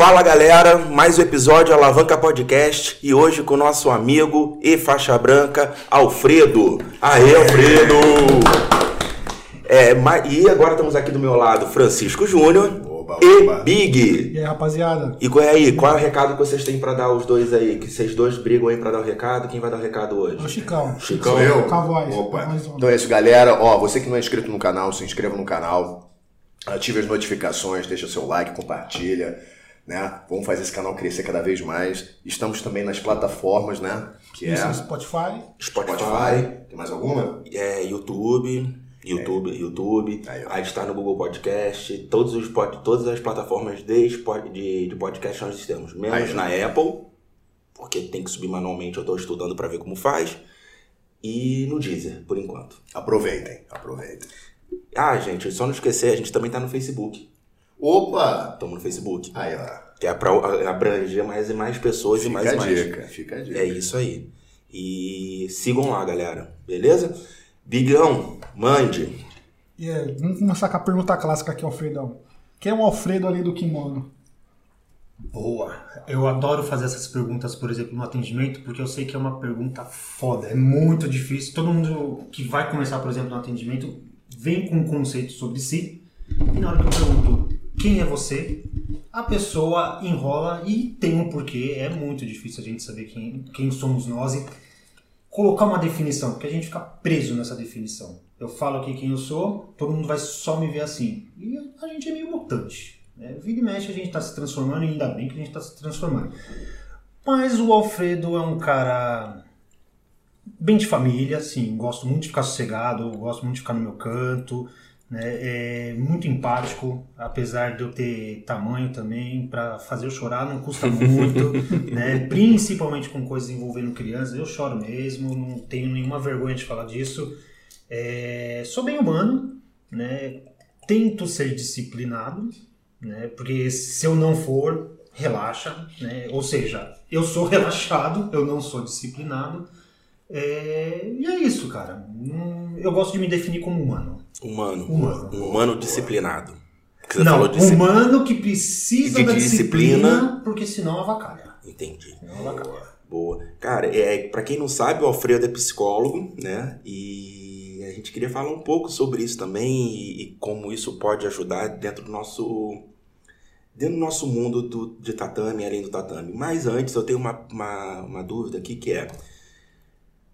Fala galera, mais um episódio Alavanca Podcast e hoje com o nosso amigo e faixa branca, Alfredo. Aê, Alfredo! É, e agora estamos aqui do meu lado, Francisco Júnior e Big. E aí, rapaziada? E qual é aí? Qual é o recado que vocês têm pra dar os dois aí? Que vocês dois brigam aí pra dar o recado? Quem vai dar o recado hoje? O Chicão. Chicão. Sou eu? Com a voz. Opa. Um. Então é isso, galera. Ó, você que não é inscrito no canal, se inscreva no canal. Ative as notificações, deixa seu like, compartilha. Né? Vamos fazer esse canal crescer cada vez mais. Estamos também nas plataformas, né? Que é Isso, no Spotify. Spotify, Spotify. Tem mais alguma? é, YouTube, YouTube, YouTube. Aí, está no Google Podcast, todos os pod, todas as plataformas de, de, de podcast nós temos, menos Aí, na Apple, porque tem que subir manualmente, eu estou estudando para ver como faz. E no Deezer, por enquanto. Aproveitem, aproveitem. Ah, gente, só não esquecer, a gente também tá no Facebook. Opa! Estamos no Facebook. Aí, ó. Que é para abranger mais e mais pessoas e Fica mais a e mais. dica, fica a dica. É isso aí. E sigam lá, galera. Beleza? Bigão, mande. E aí, vamos começar com a pergunta clássica aqui, Alfredão. Quem é o Alfredo ali do kimono? Boa. Eu adoro fazer essas perguntas, por exemplo, no atendimento, porque eu sei que é uma pergunta foda. É muito difícil. Todo mundo que vai começar, por exemplo, no atendimento, vem com um conceito sobre si. E na hora que eu pergunto quem é você, a pessoa enrola e tem um porquê. É muito difícil a gente saber quem, quem somos nós e colocar uma definição, porque a gente fica preso nessa definição. Eu falo aqui quem eu sou, todo mundo vai só me ver assim. E a gente é meio mutante. Né? Vida e mexe a gente está se transformando e ainda bem que a gente está se transformando. Mas o Alfredo é um cara bem de família, assim, gosto muito de ficar sossegado, gosto muito de ficar no meu canto, né? É muito empático, apesar de eu ter tamanho também, para fazer eu chorar não custa muito, né? Principalmente com coisas envolvendo crianças, eu choro mesmo, não tenho nenhuma vergonha de falar disso. É, sou bem humano, né? Tento ser disciplinado, né? Porque se eu não for, relaxa, né? Ou seja, eu sou relaxado, eu não sou disciplinado. É, e é isso, cara. Eu gosto de me definir como humano. Humano. Humano. Um humano disciplinado. Que você não, humano que precisa De da disciplina. disciplina, porque senão avacalha. Entendi. Senão avacalha. Boa. Cara, é, para quem não sabe, o Alfredo é psicólogo, né? E a gente queria falar um pouco sobre isso também e, e como isso pode ajudar dentro do nosso dentro do nosso mundo do, de tatame, além do tatame. Mas antes, eu tenho uma, uma, uma dúvida aqui que é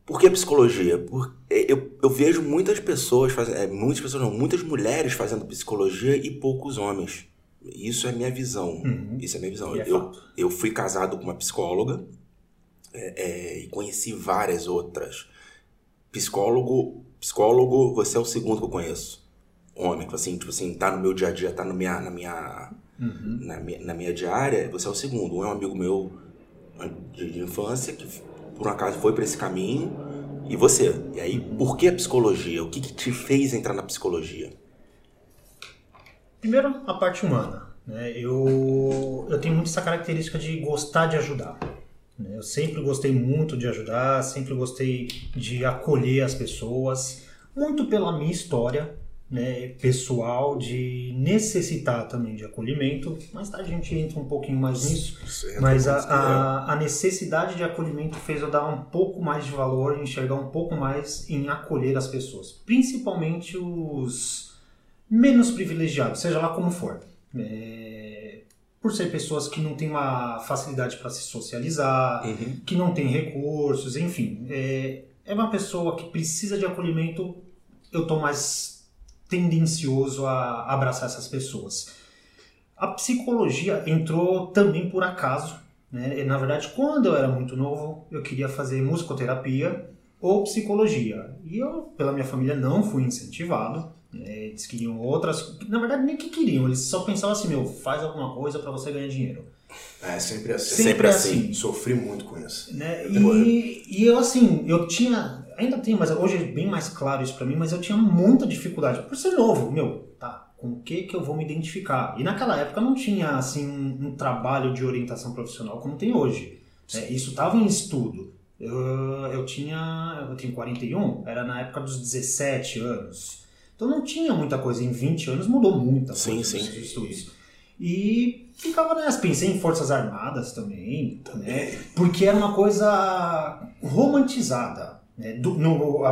por que psicologia? Por, é, eu, eu vejo muitas pessoas fazendo, é, muitas pessoas não, muitas mulheres fazendo psicologia e poucos homens. Isso é minha visão. Uhum. Isso é minha visão. É eu, fato. eu fui casado com uma psicóloga é, é, e conheci várias outras. Psicólogo, psicólogo, você é o segundo que eu conheço. Homem, tipo assim, tipo assim, tá no meu dia a dia, tá no minha, na minha Uhum. na minha, na minha diária, você é o segundo. Um é um amigo meu de, de infância que por um acaso foi para esse caminho e você. E aí, por que a psicologia? O que, que te fez entrar na psicologia? Primeiro, a parte humana. Né? Eu, eu tenho muito essa característica de gostar de ajudar. né? Eu sempre gostei muito de ajudar, sempre gostei de acolher as pessoas, muito pela minha história né, pessoal, de necessitar também de acolhimento. Mais tarde a gente entra um pouquinho mais nisso. Mas a, a, a necessidade de acolhimento fez eu dar um pouco mais de valor, enxergar um pouco mais em acolher as pessoas, principalmente os menos privilegiados, seja lá como for. É, por ser pessoas que não têm uma facilidade para se socializar, Uhum. que não têm recursos, enfim. É, é uma pessoa que precisa de acolhimento, eu estou mais tendencioso a abraçar essas pessoas. A psicologia entrou também por acaso. Né? E, Na verdade, quando eu era muito novo, eu queria fazer musicoterapia ou psicologia. E eu, pela minha família, não fui incentivado. né? Eles queriam outras. Na verdade, nem que queriam, eles só pensavam assim: meu, faz alguma coisa para você ganhar dinheiro. É sempre assim. Sempre, Sempre assim. assim. Sofri muito com isso. né? E, e eu, assim, eu tinha. Ainda tenho, mas hoje é bem mais claro isso pra mim, mas eu tinha muita dificuldade. Por ser novo, meu, tá, com o que que eu vou me identificar? E naquela época não tinha, assim, um, um trabalho de orientação profissional como tem hoje. né? isso tava em estudo. Eu, eu tinha. Eu tenho 41, era na época dos 17 anos. Então não tinha muita coisa. Em 20 anos mudou muita Sim, coisa sim. nos estudos. E ficava nessa. Pensei em Forças Armadas também, né? Porque era uma coisa romantizada. Né?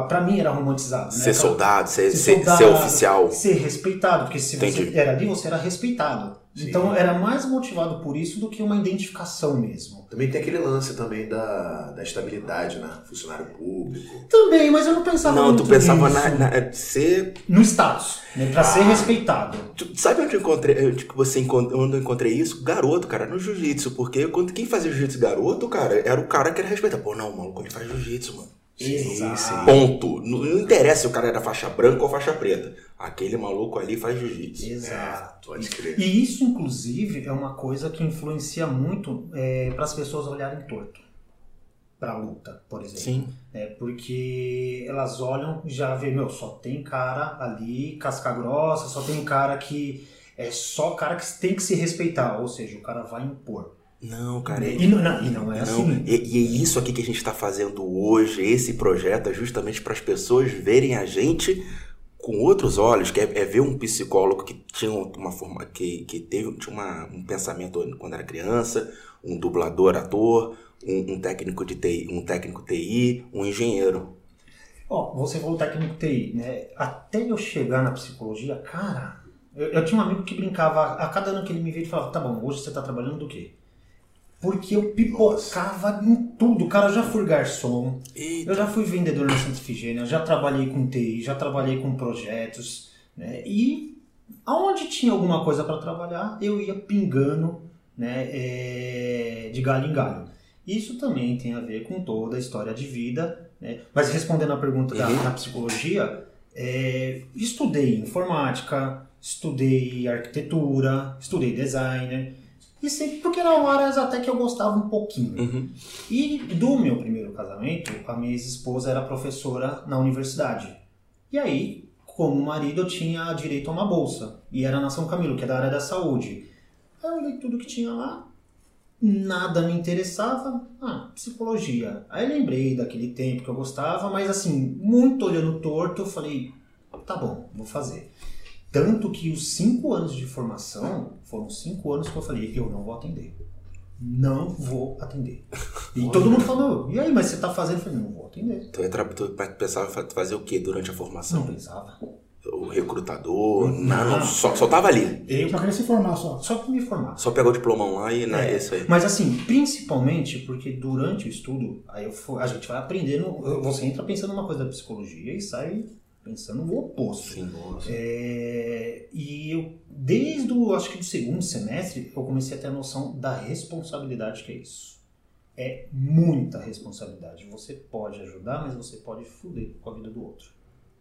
Pra mim era romantizado. Ser né? soldado, ser, Ser ser, soldado, ser oficial. Ser respeitado, porque se Entendi. você era ali, você era respeitado. Sim. Então era mais motivado por isso do que uma identificação mesmo. Também tem aquele lance também da, da estabilidade, né? Funcionário público. Também, mas eu não pensava Não, muito tu pensava nisso. na, na- ser. no status, né? Pra ser Ah. respeitado. tu- sabe onde eu encontrei, onde que você onde eu encontrei isso? Garoto, cara, no jiu-jitsu. Porque quando, quem fazia jiu-jitsu garoto, cara, era o cara que era respeitado. Pô, não, o maluco, ele faz jiu-jitsu, mano. Exato. sim. Ponto. Não, não interessa se o cara era faixa branca ou faixa preta. Aquele maluco ali faz jiu-jitsu. Exato. Pode crer. E isso, inclusive, é uma coisa que influencia muito para as pessoas olharem torto para a luta, por exemplo. Sim. É porque elas olham e já vê, meu, só tem cara ali, casca grossa, só tem cara que é só cara que tem que se respeitar, ou seja, o cara vai impor. Não, cara. E não, não- e não é Não, assim. e, e é isso aqui que a gente está fazendo hoje, esse projeto, é justamente para as pessoas verem a gente com outros olhos, que é, é ver um psicólogo que tinha uma forma, que, que teve tinha uma- um pensamento quando era criança, um dublador, ator, um, um técnico de TI, um técnico TI, um engenheiro. Ó, você falou técnico TI, né? Até eu chegar na psicologia, cara, eu, eu tinha um amigo que brincava, a cada ano que ele me via, ele falava, tá bom, hoje você tá trabalhando do quê? Porque eu pipocava em tudo. Cara, eu já fui garçom, Eita. eu já fui vendedor na Santa Efigênia, já trabalhei com TI, já trabalhei com projetos, né? E aonde tinha alguma coisa para trabalhar, eu ia pingando, né, é, de galho em galho. Isso também tem a ver com toda a história de vida, né? Mas respondendo a pergunta da, Uhum. da psicologia, é, estudei informática, estudei arquitetura, estudei designer, e sempre porque eram áreas até que eu gostava um pouquinho. Uhum. E do meu primeiro casamento, a minha ex-esposa era professora na universidade. E aí, como marido, eu tinha direito a uma bolsa. E era na São Camilo, que é da área da saúde. Aí eu olhei tudo que tinha lá, nada me interessava. Ah, psicologia. Aí lembrei daquele tempo que eu gostava, mas assim, muito olhando torto, eu falei, tá bom, vou fazer. Tanto que os cinco anos de formação foram cinco anos que eu falei, eu não vou atender. Não vou atender. E todo mundo falou, e aí, mas você tá fazendo? Eu falei, não vou atender. Tu, entra- tu pensava fa- fazer o que durante a Não formação? pensava. O recrutador? Não. Não, não, só, só tava ali. Eu Só queria se formar só. só que me formar. Só pegou o diplomão lá e né, É, isso aí. Mas assim, principalmente porque durante o estudo, aí eu a gente vai aprendendo, você entra pensando numa coisa da psicologia e sai pensando no oposto. Sim. É, e eu, desde o, acho que do segundo semestre, eu comecei a ter a noção da responsabilidade que é isso. É muita responsabilidade. Você pode ajudar, mas você pode foder com a vida do outro.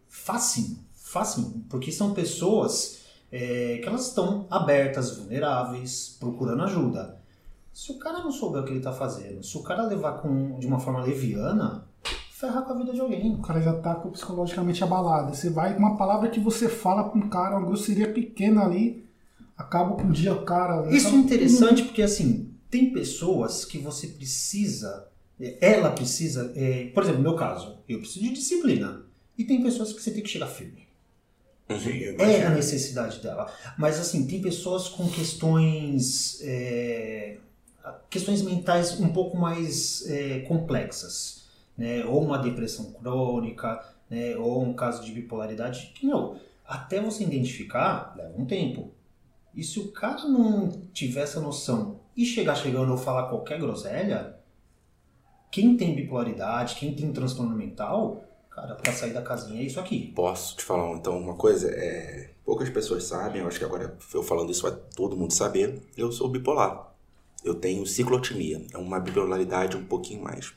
Facinho, facinho. Porque são pessoas é, que elas estão abertas, vulneráveis, procurando ajuda. Se o cara não souber o que ele está fazendo, se o cara levar com, de uma forma leviana, ferra com a vida de alguém. O cara já tá psicologicamente abalado. Você vai, uma palavra que você fala pra um cara, uma grosseria pequena ali, acaba com o dia o cara. Isso é interessante porque, assim, tem pessoas que você precisa, é, ela precisa, é, por exemplo, no meu caso, eu preciso de disciplina. E tem pessoas que você tem que chegar firme. Sim, É a necessidade dela. Mas, assim, tem pessoas com questões, é, questões mentais um pouco mais é, complexas. Né? Ou uma depressão crônica, né? ou um caso de bipolaridade, que, meu, até você identificar, leva um tempo. E se o cara não tiver essa noção e chegar chegando ou falar qualquer groselha, quem tem bipolaridade, quem tem transtorno mental, cara, pra sair da casinha é isso aqui. Posso te falar então uma coisa? É, poucas pessoas sabem, eu acho que agora eu falando isso vai todo mundo saber. Eu sou bipolar. Eu tenho ciclotimia, é uma bipolaridade um pouquinho mais.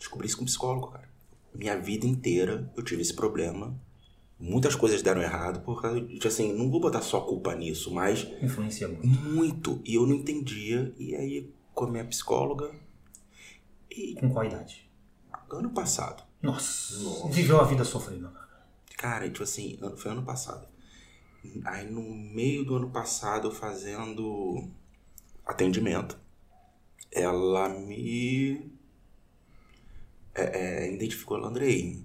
Descobri isso com um psicólogo, cara. Minha vida inteira eu tive esse problema. Muitas coisas deram errado, por causa de, assim, não vou botar só culpa nisso, mas Influencia muito. muito. E eu não entendia. E aí, com a minha psicóloga, e Com qual idade? ano passado, Nossa. Viveu a vida sofrendo. Cara, tipo assim, foi ano passado. Aí no meio do ano passado, fazendo atendimento, ela me é, é, identificou a Andrei.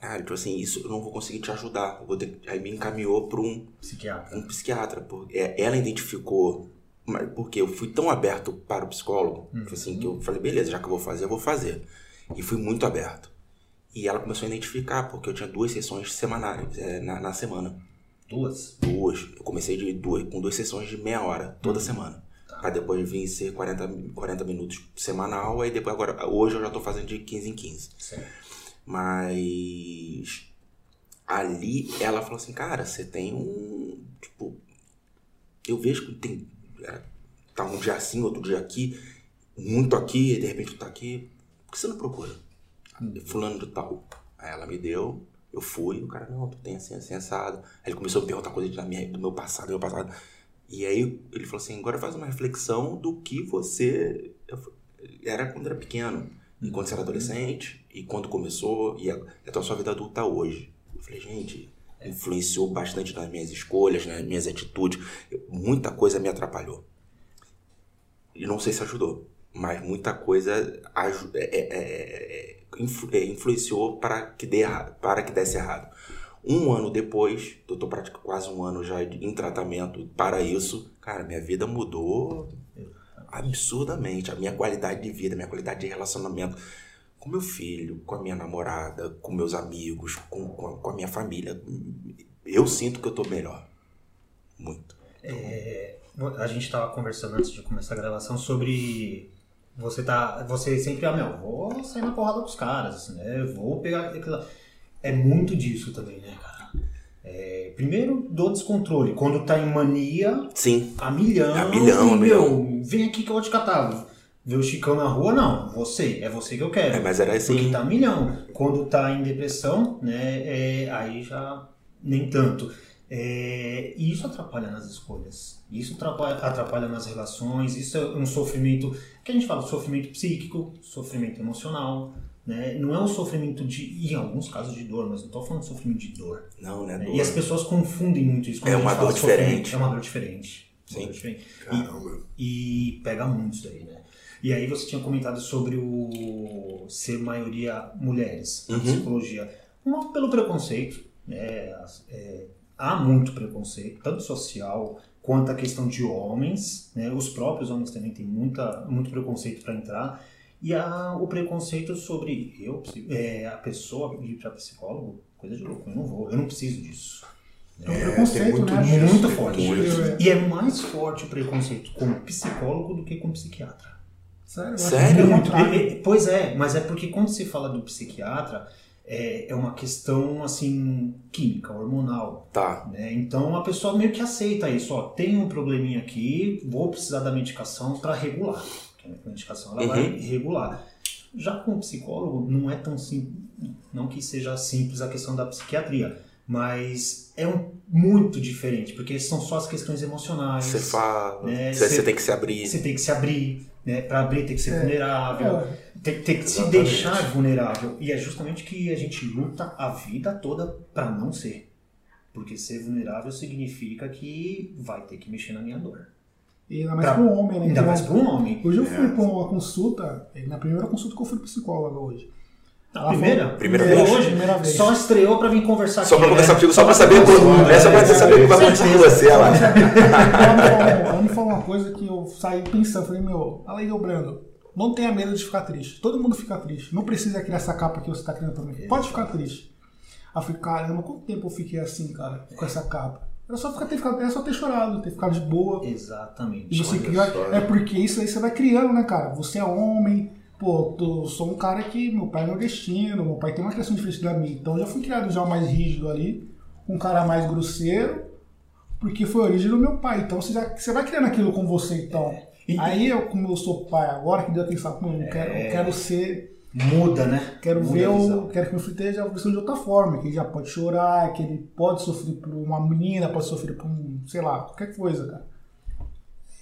cara, tipo assim, isso eu não vou conseguir te ajudar. Vou ter... Aí me encaminhou para um, Psiquiatra. um psiquiatra. Porque é, ela identificou, porque eu fui tão aberto para o psicólogo, que, assim, que eu falei, beleza, já que eu vou fazer, eu vou fazer. E fui muito aberto. E ela começou a identificar, porque eu tinha duas sessões semanais é, na, na semana. Duas. Duas. Eu comecei de duas, com duas sessões de meia hora, toda semana. Pra depois vir ser 40, 40 minutos semanal, aí depois agora, hoje eu já tô fazendo de 15 em 15. Certo. Mas ali ela falou assim, cara, você tem um. Tipo, eu vejo que tem. é, Tá um dia assim, outro dia aqui, muito aqui, e de repente tu tá aqui. Por que você não procura? Fulano de tal. Aí ela me deu, eu fui, o cara, não, tu tem assim, assim, assado. Aí ele começou a perguntar coisas da minha, do meu passado, do meu passado. E aí ele falou assim, agora faz uma reflexão do que você era quando era pequeno. E quando você era adolescente, e quando começou, e a, até a sua vida adulta hoje. Eu falei, gente, influenciou bastante nas minhas escolhas, nas minhas atitudes. Muita coisa me atrapalhou. E não sei se ajudou, mas muita coisa é- é- é- é- é, influenciou para que, dê errado, para que desse errado. Um ano depois, eu tô praticamente quase um ano já em tratamento para isso, cara, minha vida mudou absurdamente. A minha qualidade de vida, minha qualidade de relacionamento com meu filho, com a minha namorada, com meus amigos, com, com, a, com a minha família. Eu sinto que eu tô melhor. Muito. A gente estava conversando antes de começar a gravação sobre você tá, você sempre ah meu, vou sair na porrada com os caras, né? Vou pegar aquilo. É muito disso também, né, cara? É, primeiro do descontrole, quando tá em mania, Sim, a milhão, A milhão, e, a milhão. meu, vem aqui que eu vou te catar. Ver o Chicão na rua, não, você, é você que eu quero. é, mas era Porque assim. tá a milhão. Quando tá em depressão, né, é, aí já nem tanto. É, e isso atrapalha nas escolhas. Isso atrapalha, atrapalha nas relações. Isso é um sofrimento que a gente fala sofrimento psíquico, sofrimento emocional. Né? Não é um sofrimento de, em alguns casos de dor, mas não estou falando de sofrimento de dor. Não, né? né? dor. E as pessoas confundem muito isso. quando É a gente uma fala dor diferente. É uma dor diferente. Uma Sim. dor diferente. E- Caramba. e pega muito isso daí, né? E aí você tinha comentado sobre o ser maioria mulheres na Uhum. psicologia. Pelo preconceito, né? É, há muito preconceito, tanto social quanto a questão de homens, né? Os próprios homens também têm muita, muito preconceito para entrar. E há o preconceito sobre eu, é, a pessoa ir para psicólogo, coisa de louco, eu não vou, eu não preciso disso. É um É, preconceito, muito né? Muito forte. É. E é mais forte o preconceito com psicólogo do que com psiquiatra. Sério? Sério? é Muito. e- Pois é, mas é porque quando se fala do psiquiatra, é, é uma questão assim química, hormonal. Tá. Né? Então a pessoa meio que aceita isso, ó, tem um probleminha aqui, vou precisar da medicação para regular. Porque a medicação ela vai Uhum. regular. Já com o psicólogo não é tão simples, não que seja simples a questão da psiquiatria, mas é um, muito diferente, porque são só as questões emocionais. Você fala, É, você, cê- você tem que se abrir. Você tem que se abrir, né? Para abrir tem que ser É. vulnerável, É, tem, tem que se Exatamente. deixar vulnerável. E é justamente que a gente luta a vida toda para não ser. Porque ser vulnerável significa que vai ter que mexer na minha dor. E ainda mais Pra- para um homem, né? Ainda que mais para um homem. Hoje eu É. fui pra uma consulta, na primeira consulta que eu fui psicóloga hoje. A primeira? falou- Primeira primeira vez? Hoje, primeira vez. Só estreou para vir conversar Só aqui. pra conversar né? contigo, só pra saber quando. É só pra você saber o que vai acontecer com você, ela. ela, me falou, ela me falou uma coisa que eu saí pensando, falei, meu, ela aí, ô Brando, não tenha medo de ficar triste. Todo mundo fica triste. Não precisa criar essa capa que você tá criando pra mim. Pode ficar triste. Aí eu falei, caramba, quanto tempo eu fiquei assim, cara, com essa capa? Era só, ficar, ter, ficado, era só ter chorado, ter ficado de boa. Exatamente. E você Olha cria, só, é porque isso aí você vai criando, né, cara? Você é homem, pô, eu sou um cara que meu pai é nordestino, meu pai tem uma criação diferente da minha, então eu já fui criado já mais rígido ali, um cara mais grosseiro, porque foi a origem do meu pai. Então você, já, você vai criando aquilo com você, então. E- Aí eu, como eu sou pai agora, que deu atenção, pô, eu quero, É. eu quero ser, Muda, né? quero Muda ver o, quero que meu filho esteja visão de outra forma, que ele já pode chorar, que ele pode sofrer por uma menina, pode sofrer por um, sei lá, qualquer coisa, cara.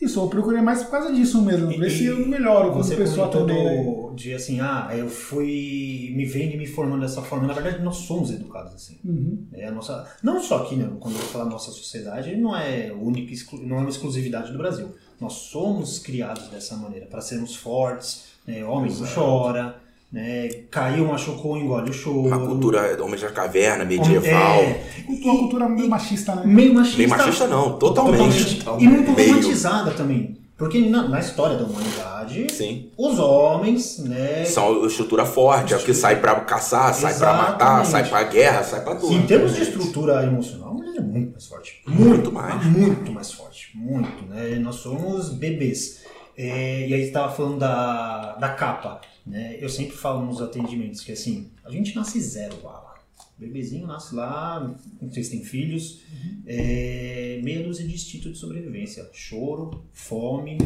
Isso, eu procurei mais por causa disso mesmo. Ver se eu melhoro como pessoa também. né? de assim, ah, eu fui me vendo e me formando dessa forma. Na verdade, nós somos educados assim. Uhum. É a nossa, não só aqui, né? Quando eu falo nossa sociedade, não é única, não é uma exclusividade do Brasil. Nós somos criados dessa maneira para sermos fortes. Né? Homem não chora, né? Caiu, machucou, engole o choro. Uma cultura homem da caverna, medieval. É, Uma cultura meio machista, né? meio machista. Meio machista não, totalmente. E muito Meio. romantizada também. Porque na, na história da humanidade, Sim. os homens, né? São estrutura forte, é o que sai pra caçar, sai pra matar, sai pra guerra, sai pra tudo. Em termos de estrutura emocional, a mulher é muito mais forte. Muito mais. Muito mais forte. Muito, né? Nós somos bebês. É, e aí você estava falando da, da capa, né? Eu sempre falo nos atendimentos que assim, a gente nasce zero bala. O bebezinho nasce lá, se tem filhos, é, meia dúzia de instinto de sobrevivência. Choro, fome,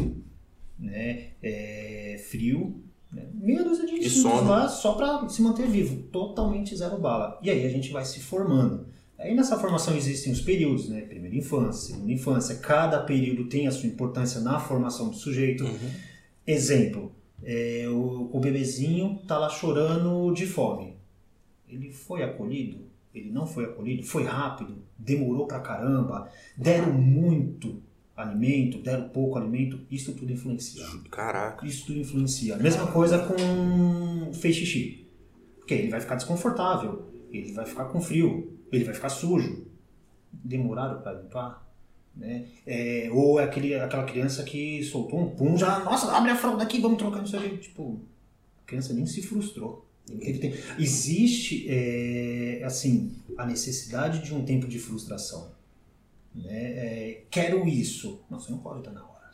né? É, frio, né? meia dúzia de instintos lá só para se manter vivo. Totalmente zero bala. E aí a gente vai se formando. Aí nessa formação existem os períodos, né? Primeira infância, segunda infância. Cada período tem a sua importância na formação do sujeito. Exemplo, é, o, o bebezinho tá lá chorando de fome. Ele foi acolhido? Ele não foi acolhido? Foi rápido? Demorou pra caramba? Deram muito alimento? Deram pouco alimento? Isso tudo influencia. Caraca. Isso tudo influencia. Mesma coisa com fez xixi. Porque ele vai ficar desconfortável, ele vai ficar com frio, ele vai ficar sujo. Demoraram para limpar. Né? É, ou é aquele, aquela criança que soltou um pum, já, nossa, abre a fralda aqui, vamos trocar isso aqui. Tipo, a criança nem se frustrou. Tempo. Existe, é, assim, a necessidade de um tempo de frustração. Né? É, quero isso. Não, você não pode dar na hora.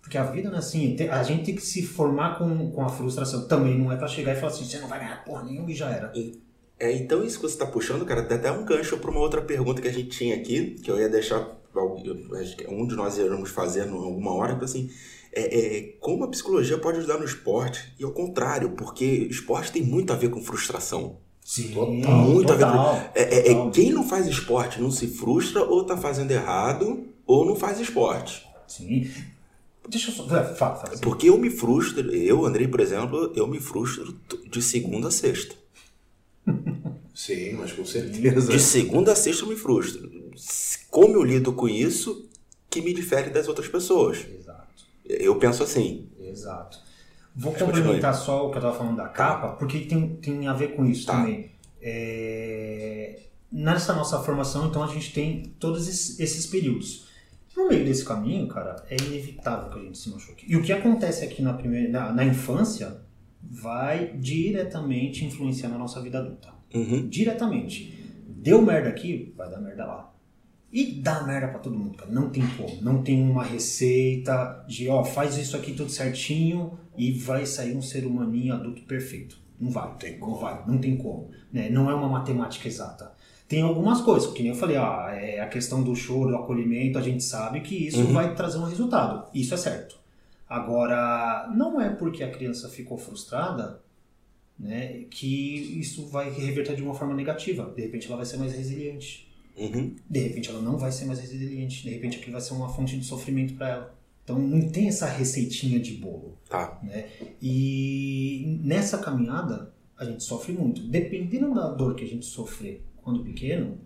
Porque a vida não é assim, a gente tem que se formar com, com a frustração. Também não é pra chegar e falar assim, você não vai ganhar porra nenhuma e já era. É, então isso que você tá puxando, cara, dá até um gancho pra uma outra pergunta que a gente tinha aqui, que eu ia deixar, um de nós íamos fazer em alguma hora, que assim, é, é, como a psicologia pode ajudar no esporte, e ao contrário, porque esporte tem muito a ver com frustração. Sim, Total, muito a ver total, com... É, é- é total. quem não faz esporte não se frustra ou tá fazendo errado, ou não faz esporte. Sim. Deixa eu só... Fala, fala. fala. Porque eu me frustro, eu, Andrei, por exemplo, eu me frustro de segunda a sexta. Sim, mas com certeza. De segunda a sexta eu me frustro. Como eu lido com isso que me difere das outras pessoas. Exato, Eu penso assim. exato. Vou Mas complementar só o que eu tava falando da capa, porque tem, tem a ver com isso Tá. também. É, Nessa nossa formação, então, a gente tem todos esses, esses períodos. No meio desse caminho, cara, é inevitável que a gente se machuque. E o que acontece aqui na, primeira, na, na infância vai diretamente influenciar na nossa vida adulta. Uhum. Diretamente. Deu merda aqui, vai dar merda lá. E dá merda pra todo mundo, cara. Não tem como. Não tem uma receita de, ó, faz isso aqui tudo certinho e vai sair um ser humaninho adulto perfeito. Não vai. Não tem como. Não vai. Não tem como. Né? Não é uma matemática exata. Tem algumas coisas, que nem eu falei, ó, é a questão do choro, do acolhimento, a gente sabe que isso Uhum. vai trazer um resultado. Isso é certo. Agora, não é porque a criança ficou frustrada né, que isso vai reverter de uma forma negativa. De repente ela vai ser mais resiliente. Uhum. De repente ela não vai ser mais resiliente. De repente aquilo vai ser uma fonte de sofrimento para ela. Então não tem essa receitinha de bolo. Tá. Né? E nessa caminhada a gente sofre muito. Dependendo da dor que a gente sofrer quando pequeno,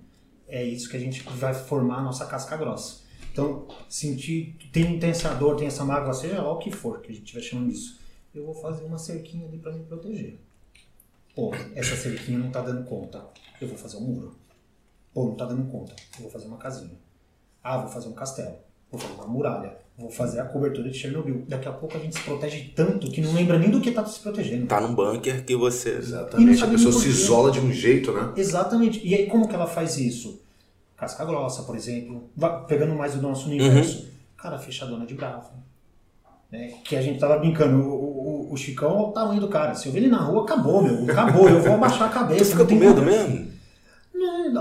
é isso que a gente vai formar a nossa casca grossa. Então, sentir, tem, tem essa dor, tem essa mágoa, seja lá o que for que a gente estiver chamando disso, eu vou fazer uma cerquinha ali para me proteger. Pô, essa cerquinha não tá dando conta, eu vou fazer um muro. Pô, não tá dando conta, eu vou fazer uma casinha. Ah, vou fazer um castelo, vou fazer uma muralha, vou fazer a cobertura de Chernobyl. Daqui a pouco a gente se protege tanto que não lembra nem do que tá se protegendo. Tá num bunker que você. Exatamente. A pessoa se isola de um jeito, né? Exatamente. E aí, como que ela faz isso? Casca grossa, por exemplo. Pegando mais do nosso universo. Cara, fechadona de bravo. Né? Que a gente tava brincando. O, o, o Chicão é o tamanho do cara. Se eu ver ele na rua, acabou, meu. Acabou. Eu vou abaixar a cabeça. Você fica não com medo mesmo?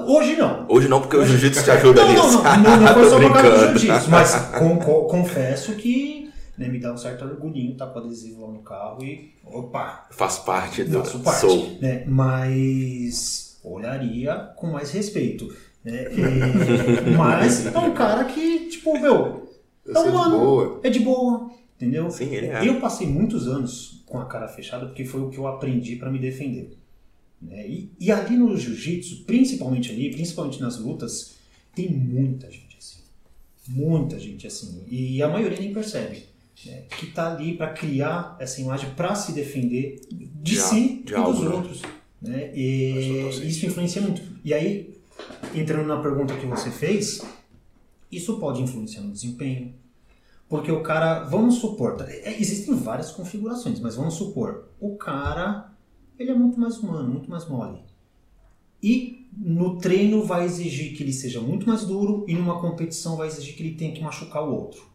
Hoje não. Hoje não, porque o jiu-jitsu te ajuda não, nisso. Não, não, não, não foi só por causa do jiu-jitsu. Mas com- com- confesso que né, me dá um certo orgulhinho tá com adesivo lá no carro e. Opa! Faz parte do Faço parte, sou. né? Mas olharia com mais respeito. Né? E- mas é um cara que, tipo, meu, Eu é humano, é de boa, entendeu? Sim, ele é. Eu passei muitos anos com a cara fechada porque foi o que eu aprendi para me defender. Né? E, e ali no jiu-jitsu, principalmente ali, principalmente nas lutas, tem muita gente assim. Muita gente assim. E a maioria nem percebe. né, que está ali para criar essa imagem, para se defender de, De si de e algo, dos né? outros. Né? E isso influencia muito. E aí, entrando na pergunta que você fez, isso pode influenciar no desempenho. Porque o cara, vamos supor, tá, é, existem várias configurações, mas vamos supor, o cara, ele é muito mais humano, muito mais mole. E no treino vai exigir que ele seja muito mais duro e numa competição vai exigir que ele tenha que machucar o outro.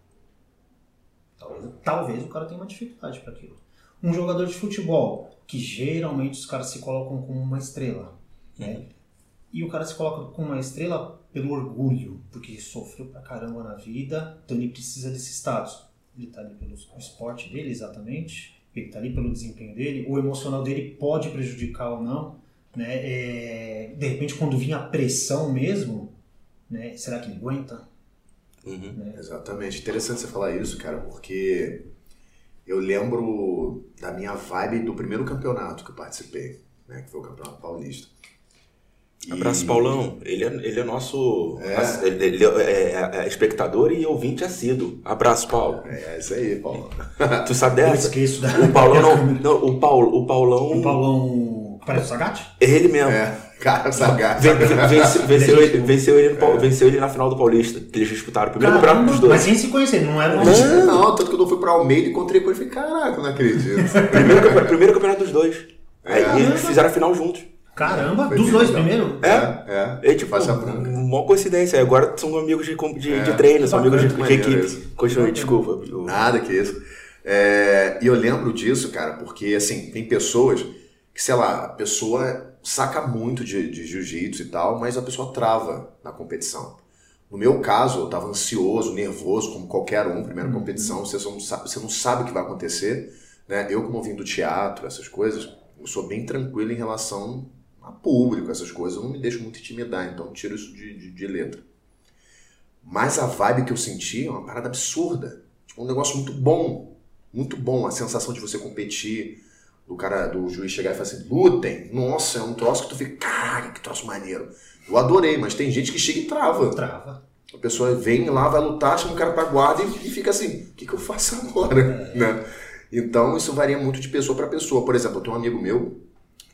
Talvez, talvez o cara tenha uma dificuldade para aquilo. Um jogador de futebol, que geralmente os caras se colocam como uma estrela, né? E o cara se coloca como uma estrela pelo orgulho, porque sofreu pra caramba na vida, então ele precisa desse status. Ele tá ali pelo esporte dele, exatamente, ele tá ali pelo desempenho dele, o emocional dele pode prejudicar ou não, né? É, de repente, quando vinha a pressão mesmo, né? Será que ele aguenta? Uhum. Exatamente. Interessante você falar isso, cara, porque eu lembro da minha vibe do primeiro campeonato que eu participei, né? Que foi o Campeonato Paulista. E- Abraço, Paulão. Ele é, ele é nosso É? ele, ele é, é- é espectador e ouvinte assíduo. Abraço, Paulo. É, é isso aí, Paulo. Tu sabe Eu dessa? esqueço da. O Paulão não, não, o Paulo, o Paulão, O Paulão. Parece o Sagat? é ele mesmo. É, cara. Ven- vence- venceu, ele, venceu, ele no É. Pau- venceu ele na final do Paulista. Que eles disputaram o primeiro campeonato dos dois. mas sem se conhecer, não era um Não, não, tanto que eu fui pra Almeida e encontrei com ele e falei, caraca, eu não acredito. Primeiro, primeiro campeonato dos dois. É. eles fizeram a final juntos. Caramba, Foi dos dois legal. primeiro? É, é. É tipo, Faixa branca. uma coincidência. Agora são amigos de, de, É. de treino, são amigos de, de equipe. Continue, desculpa. Eu- Nada que isso. É, e eu lembro disso, cara, porque assim, tem pessoas que, sei lá, a pessoa saca muito de, de jiu-jitsu e tal, mas a pessoa trava na competição. No meu caso, eu tava ansioso, nervoso, como qualquer um, primeira competição, você não, sabe, você não sabe o que vai acontecer. Né? Eu, como vim do teatro, essas coisas, eu sou bem tranquilo em relação a público, essas coisas, eu não me deixo muito intimidar, então tiro isso de, de, de letra. Mas a vibe que eu senti é uma parada absurda. Tipo, um negócio muito bom. Muito bom. A sensação de você competir, do cara, do juiz chegar e falar assim, lutem. Nossa, é um troço que tu fica, caralho, que troço maneiro. Eu adorei, mas tem gente que chega e trava. Trava. A pessoa vem lá, vai lutar, chama o cara pra guarda e, e fica assim, o que, que eu faço agora? Né? Então isso varia muito de pessoa para pessoa. Por exemplo, eu tenho um amigo meu,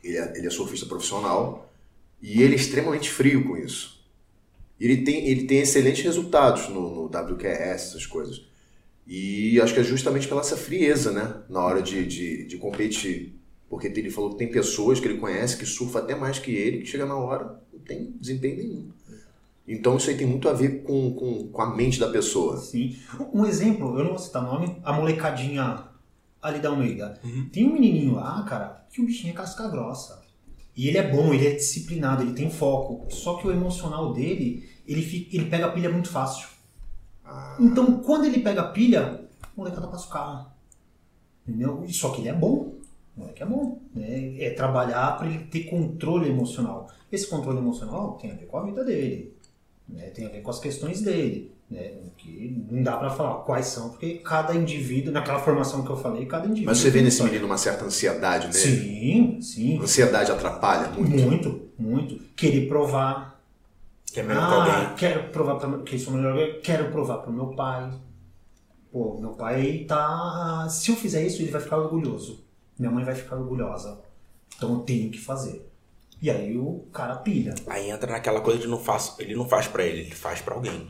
ele é, ele é surfista profissional, e ele é extremamente frio com isso. Ele tem, ele tem excelentes resultados no, no WQS, essas coisas. E acho que é justamente pela essa frieza, né? Na hora de, de, de competir. Porque ele falou que tem pessoas que ele conhece que surfam até mais que ele, que chega na hora não tem desempenho nenhum. Então isso aí tem muito a ver com, com, com a mente da pessoa. Sim. Um exemplo, eu não vou citar nome, a molecadinha ali da Almeida. Uhum. Tem um menininho lá, cara, que o bichinho é casca grossa. E ele é bom, ele é disciplinado, ele tem foco. Só que o emocional dele, ele, fica, ele pega a pilha muito fácil. Então, quando ele pega a pilha, o molecada passa o carro. Entendeu? Só que ele é bom. O moleque é bom. Né? É trabalhar para ele ter controle emocional. Esse controle emocional tem a ver com a vida dele. né? Tem a ver com as questões dele. Né? Que não dá para falar quais são, porque cada indivíduo, naquela formação que eu falei, cada indivíduo. Mas você vê nesse menino uma certa ansiedade nele? Sim, sim. Ansiedade atrapalha muito. Muito, muito. Querer provar. Que é melhor que Ah, alguém. quero provar pra, que sou melhor que. Quero provar pro meu pai. Pô, meu pai tá. Se eu fizer isso, ele vai ficar orgulhoso. Minha mãe vai ficar orgulhosa. Então eu tenho que fazer. E aí o cara pilha. Aí entra naquela coisa de não faz, ele não faz pra ele, ele faz pra alguém.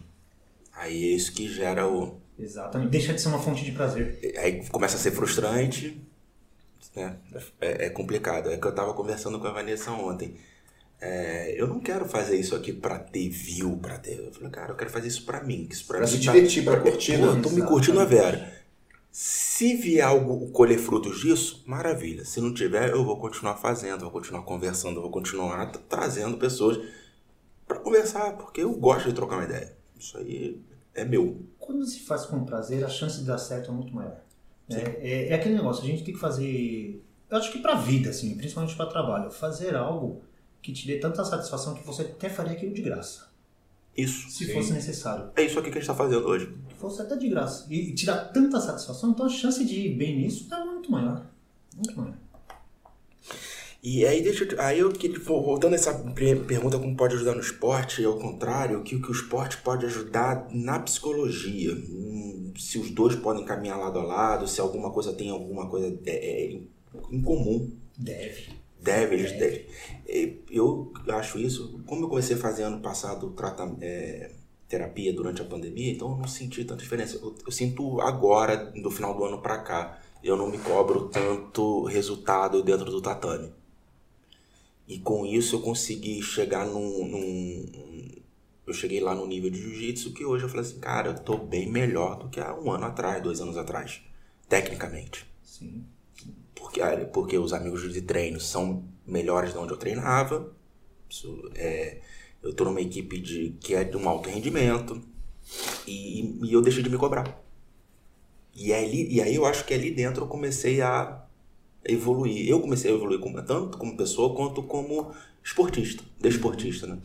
Aí é isso que gera o. Exatamente. Deixa de ser uma fonte de prazer. Aí começa a ser frustrante, né? É, é complicado. É que eu tava conversando com a Vanessa ontem. É, eu não quero fazer isso aqui pra ter view, pra ter. Eu falei, cara, eu quero fazer isso pra mim. que Isso pra, Pra mim se tá- divertir, pra curtir, Pô, né? tô me curtindo a Vera. Se vier algo colher frutos disso, maravilha. Se não tiver, eu vou continuar fazendo, vou continuar conversando, vou continuar tra- trazendo pessoas pra conversar, porque eu gosto de trocar uma ideia. Isso aí é meu. Quando se faz com prazer, a chance de dar certo é muito maior. É, é, é aquele negócio, a gente tem que fazer. Eu acho que pra vida, assim, principalmente pra trabalho, fazer algo que te dê tanta satisfação que você até faria aquilo de graça. Isso. Se Sim. fosse necessário. É isso aqui que a gente tá fazendo hoje. Que fosse até de graça. E te dá tanta satisfação, então a chance de ir bem nisso é muito maior. Muito maior. E aí, deixa eu, aí eu que- voltando a essa pergunta como pode ajudar no esporte, ao contrário, que o que o esporte pode ajudar na psicologia. Hum, Se os dois podem caminhar lado a lado, se alguma coisa tem alguma coisa é, é, em comum. Deve. Deve, eles devem. É, Eu acho isso, como eu comecei a fazer ano passado é, terapia durante a pandemia, então eu não senti tanta diferença. Eu, eu sinto agora, do final do ano pra cá, eu não me cobro tanto resultado dentro do tatame. E com isso eu consegui chegar num. num- eu cheguei lá no nível de jiu-jitsu que hoje eu falei assim, cara, eu tô bem melhor do que há um ano atrás, dois anos atrás, tecnicamente. Sim. Porque, ah, porque os amigos de treino são melhores de onde eu treinava. Isso, é, eu tô numa equipe de, que é de um alto rendimento. E, e eu deixei de me cobrar. E, ali, e aí eu acho que ali dentro eu comecei a evoluir. Eu comecei a evoluir como, tanto como pessoa quanto como esportista, desportista, né?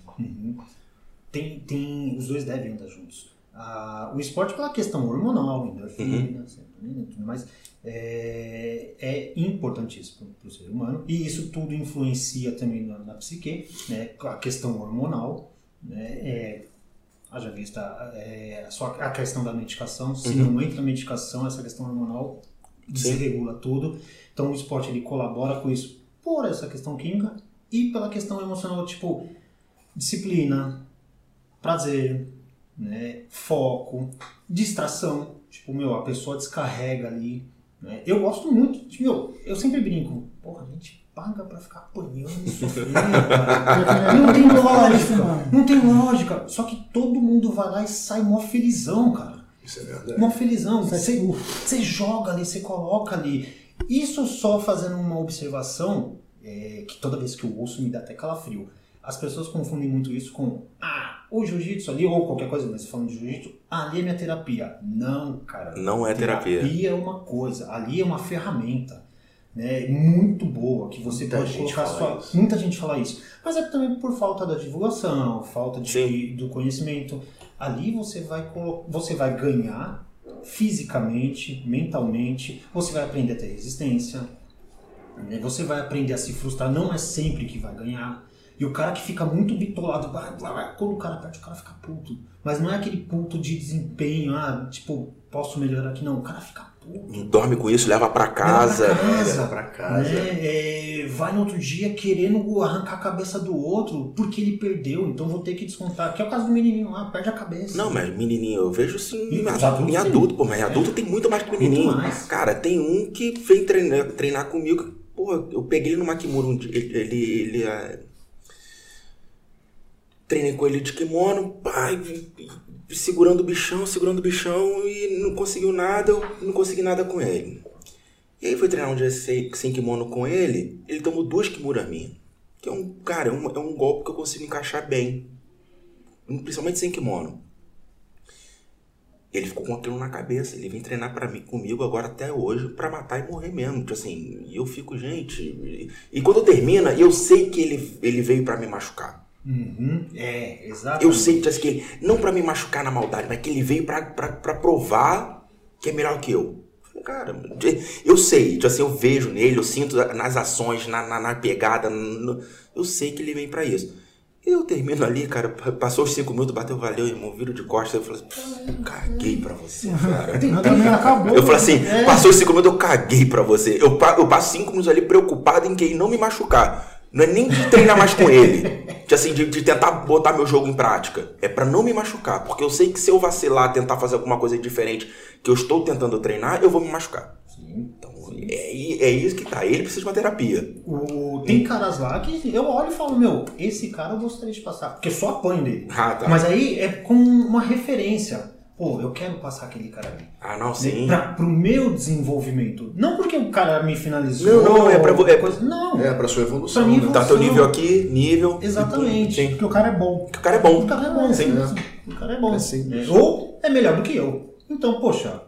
Tem, tem, os dois devem andar juntos. Ah, o esporte pela questão hormonal, endorfina, serotonina e tudo mais, é, é importantíssimo para o ser humano. E isso tudo influencia também na, na psique, né? A questão hormonal, né? É, haja vista é, a, sua, a questão da medicação, se não entra a medicação, essa questão hormonal desregula tudo. Então o esporte ele colabora com isso por essa questão química e pela questão emocional, tipo disciplina, prazer, né, foco, distração. Tipo, meu, a pessoa descarrega ali. Né? Eu gosto muito, tipo, meu, eu sempre brinco, porra, a gente paga pra ficar apanhando, sofrendo, cara. Não tem lógica, não tem lógica. Só que todo mundo vai lá e sai mó felizão, cara. Isso é verdade. Mó felizão. Sai Você, tudo. você joga ali, você coloca ali. Isso só fazendo uma observação, é, que toda vez que eu ouço me dá até calafrio. As pessoas confundem muito isso com, ah, o jiu-jitsu ali, ou qualquer coisa, mas falando de jiu-jitsu, ali é minha terapia. Não, cara. Não é terapia. Terapia é uma coisa, ali é uma ferramenta. Né, muito boa, que você Muita pode gente colocar fala sua. isso. Muita gente fala isso. Mas é também por falta da divulgação, falta de, Sim. do conhecimento. Ali você vai, você vai ganhar fisicamente, mentalmente, você vai aprender a ter resistência, né? você vai aprender a se frustrar, não é sempre que vai ganhar. E o cara que fica muito bitolado, blá, blá, blá, quando o cara perde, o cara fica puto. Mas não é aquele puto de desempenho, ah, tipo, posso melhorar aqui, não. O cara fica. Dorme com isso, leva pra casa. Leva pra casa, Leva pra casa. né? É, vai no outro dia querendo arrancar a cabeça do outro porque ele perdeu, então vou ter que descontar. Que é o caso do menininho lá, perde a cabeça. Não, mas menininho, eu vejo sim em, adulto, em adulto, pô, mas em adulto tem muito mais que menininho. Muito mais. Cara, tem um que vem treinar, treinar comigo, pô, eu peguei ele no Makimura um dia, ele, ele, ele, é, treinei com ele de kimono, pai, segurando o bichão, segurando o bichão e não conseguiu nada, eu não consegui nada com ele. E aí fui treinar um dia sem, kimono com ele, ele tomou duas kimuras minhas. Que é um, cara, é um, é um golpe que eu consigo encaixar bem. Principalmente sem kimono. Ele ficou com aquilo na cabeça. Ele vem treinar para mim comigo agora até hoje pra matar e morrer mesmo. Tipo assim, eu fico, gente. E, e quando termina, eu sei que ele, ele veio pra me machucar. Uhum, é, exato. Eu sei que ele, não pra me machucar na maldade, mas que ele veio pra provar que é melhor que eu. Falei, Cara, eu sei, tipo assim, eu vejo nele, eu sinto nas ações, na, na, na pegada, no- eu sei que ele vem pra isso. E eu termino ali, cara, passou os cinco minutos, bateu, valeu, irmão, viro de costas, eu falei, assim, caguei pra você, cara. Eu acabou. Eu falei assim, É. passou os cinco minutos, eu caguei pra você. Eu, eu passo cinco minutos ali preocupado em que ele não me machucar. Não é nem de treinar mais com ele. De, assim, de, de tentar botar meu jogo em prática. É pra não me machucar. Porque eu sei que se eu vacilar, tentar fazer alguma coisa diferente que eu estou tentando treinar, eu vou me machucar. Então, é, é isso que tá. Ele precisa de uma terapia. O- tem caras lá que eu olho e falo, meu, esse cara eu gostaria de passar. Porque eu só apanho dele. Ah, tá. Mas aí é com uma referência. Pô, eu quero passar aquele cara ali. Ah, não, sim. Pra, pro meu desenvolvimento. Não porque o cara me finalizou. Não, não, é pra vo- é- coisa, Não. É, pra sua evolução. Pra mim, né? Tá teu nível aqui, nível. Exatamente. Sim. Porque o cara é bom. Que o cara é bom. O cara é bom. Sim. O cara é bom. É simples. né? Ou é melhor do que eu. Então, poxa,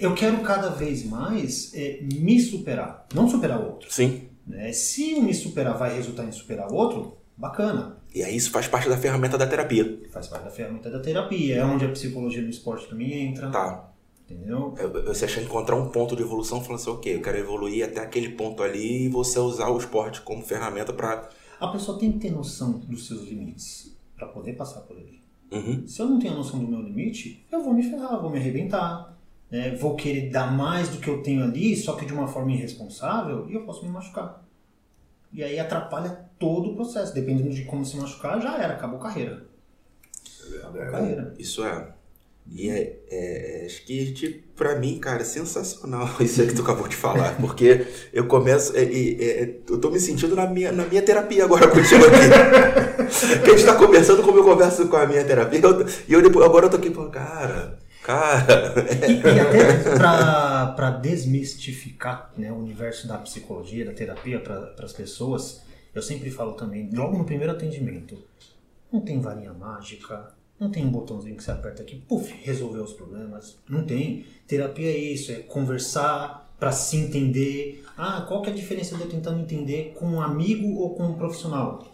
eu quero cada vez mais é, me superar. Não superar o outro. Sim. né? Se o me superar vai resultar em superar o outro, bacana. E aí isso faz parte da ferramenta da terapia. Faz parte da ferramenta da terapia. É onde a psicologia do esporte também entra. Tá. Entendeu? Você acha encontrar um ponto de evolução falar assim, ok, eu quero evoluir até aquele ponto ali e você usar o esporte como ferramenta para. A pessoa tem que ter noção dos seus limites para poder passar por ele. Uhum. Se eu não tenho a noção do meu limite, eu vou me ferrar, vou me arrebentar. né? vou querer dar mais do que eu tenho ali, só que de uma forma irresponsável, e eu posso me machucar. E aí atrapalha todo o processo. Dependendo de como se machucar, já era, acabou a carreira. Acabou a carreira. Isso é. E é, é, acho que gente, pra mim, cara, é sensacional isso que tu acabou de falar. Porque eu começo. é, é, é, eu tô me sentindo na minha, na minha terapia agora contigo aqui. Porque a gente tá conversando como eu converso com a minha terapeuta. E eu depois, agora eu tô aqui falando, cara, cara. E, e até para desmistificar né, o universo da psicologia, da terapia para as pessoas, eu sempre falo também, logo no primeiro atendimento, não tem varinha mágica, não tem um botãozinho que você aperta aqui, puf, resolveu os problemas. Não tem. Terapia é isso, é conversar para se entender. Ah, qual que é a diferença de eu tentando entender com um amigo ou com um profissional?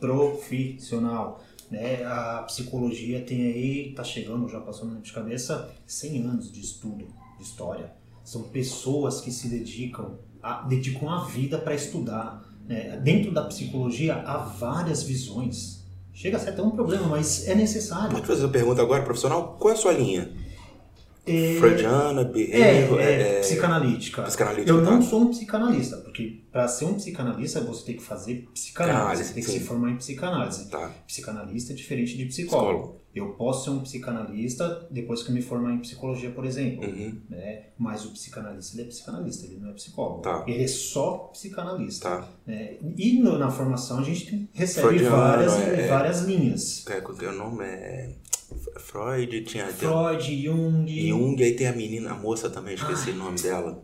Profissional. Né? A psicologia tem aí, tá chegando, já passou na minha cabeça, 100 anos de estudo, de história. São pessoas que se dedicam, a, dedicam a vida para estudar. né? Dentro da psicologia há várias visões. Chega a ser até um problema, mas é necessário. Pode fazer uma pergunta agora, profissional? Qual é a sua linha? É, Freudiana, é, behavior, é, psicanalítica. psicanalítica, Eu não tá. sou um psicanalista, porque para ser um psicanalista você tem que fazer psicanálise, você tem que sim. se formar em psicanálise. Tá. Psicanalista é diferente de psicólogo. Psicólogo. Eu posso ser um psicanalista depois que eu me formar em psicologia, por exemplo. Uhum. né? Mas o psicanalista ele é psicanalista, ele não é psicólogo. Tá. Ele é só psicanalista. Tá. né? E no- na formação a gente recebe Freudiano, várias, é. várias linhas. É, qual que é o nome? É. Freud, tinha. Freud, Jung. Jung, aí tem a menina, a moça também, esqueci o nome dela.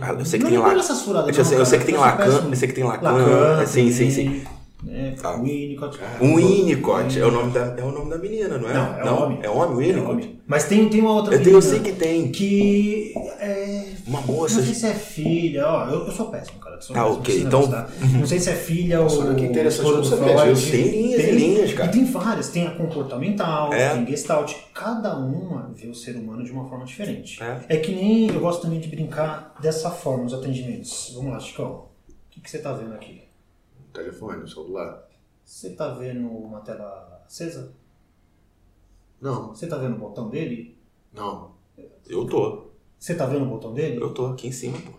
Ah, Eu sei que tem Eu sei, que tem Lacan, eu sei que tem Lacan. Sim, sim, sim. Né? Tá. Winnicott. Um Winnicott é o nome da é o nome da menina, não é? Não, é homem. É homem, o É Winnicott. homem. Mas tem, tem uma outra Eu, tenho, eu menina sei que tem que é, uma Não moça. sei se é filha, ó, eu, eu sou péssimo, cara. Sou Tá, péssimo ok, nesse então- tá? Não sei se é filha ou. Que interessante, ou não sabia Freud. Tem linhas e linhas, cara. E tem várias, tem a comportamental, É. tem gestalt. Cada uma vê o ser humano de uma forma diferente. É. que nem eu gosto também de brincar dessa forma nos atendimentos. Vamos lá, Chicão. O que, que você tá vendo aqui? Telefone, celular. Você tá vendo uma tela acesa? Não, Você tá vendo o botão dele? não. Eu tô. Você tá vendo o botão dele? Eu tô aqui em cima, pô.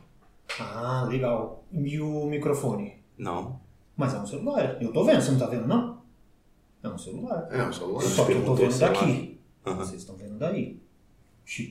Ah, legal. E o microfone? Não. Mas é um celular. Eu tô vendo, você não tá vendo, não? É um celular. É, o celular. Só que eu tô vendo daqui. Aham. Vocês estão vendo daí.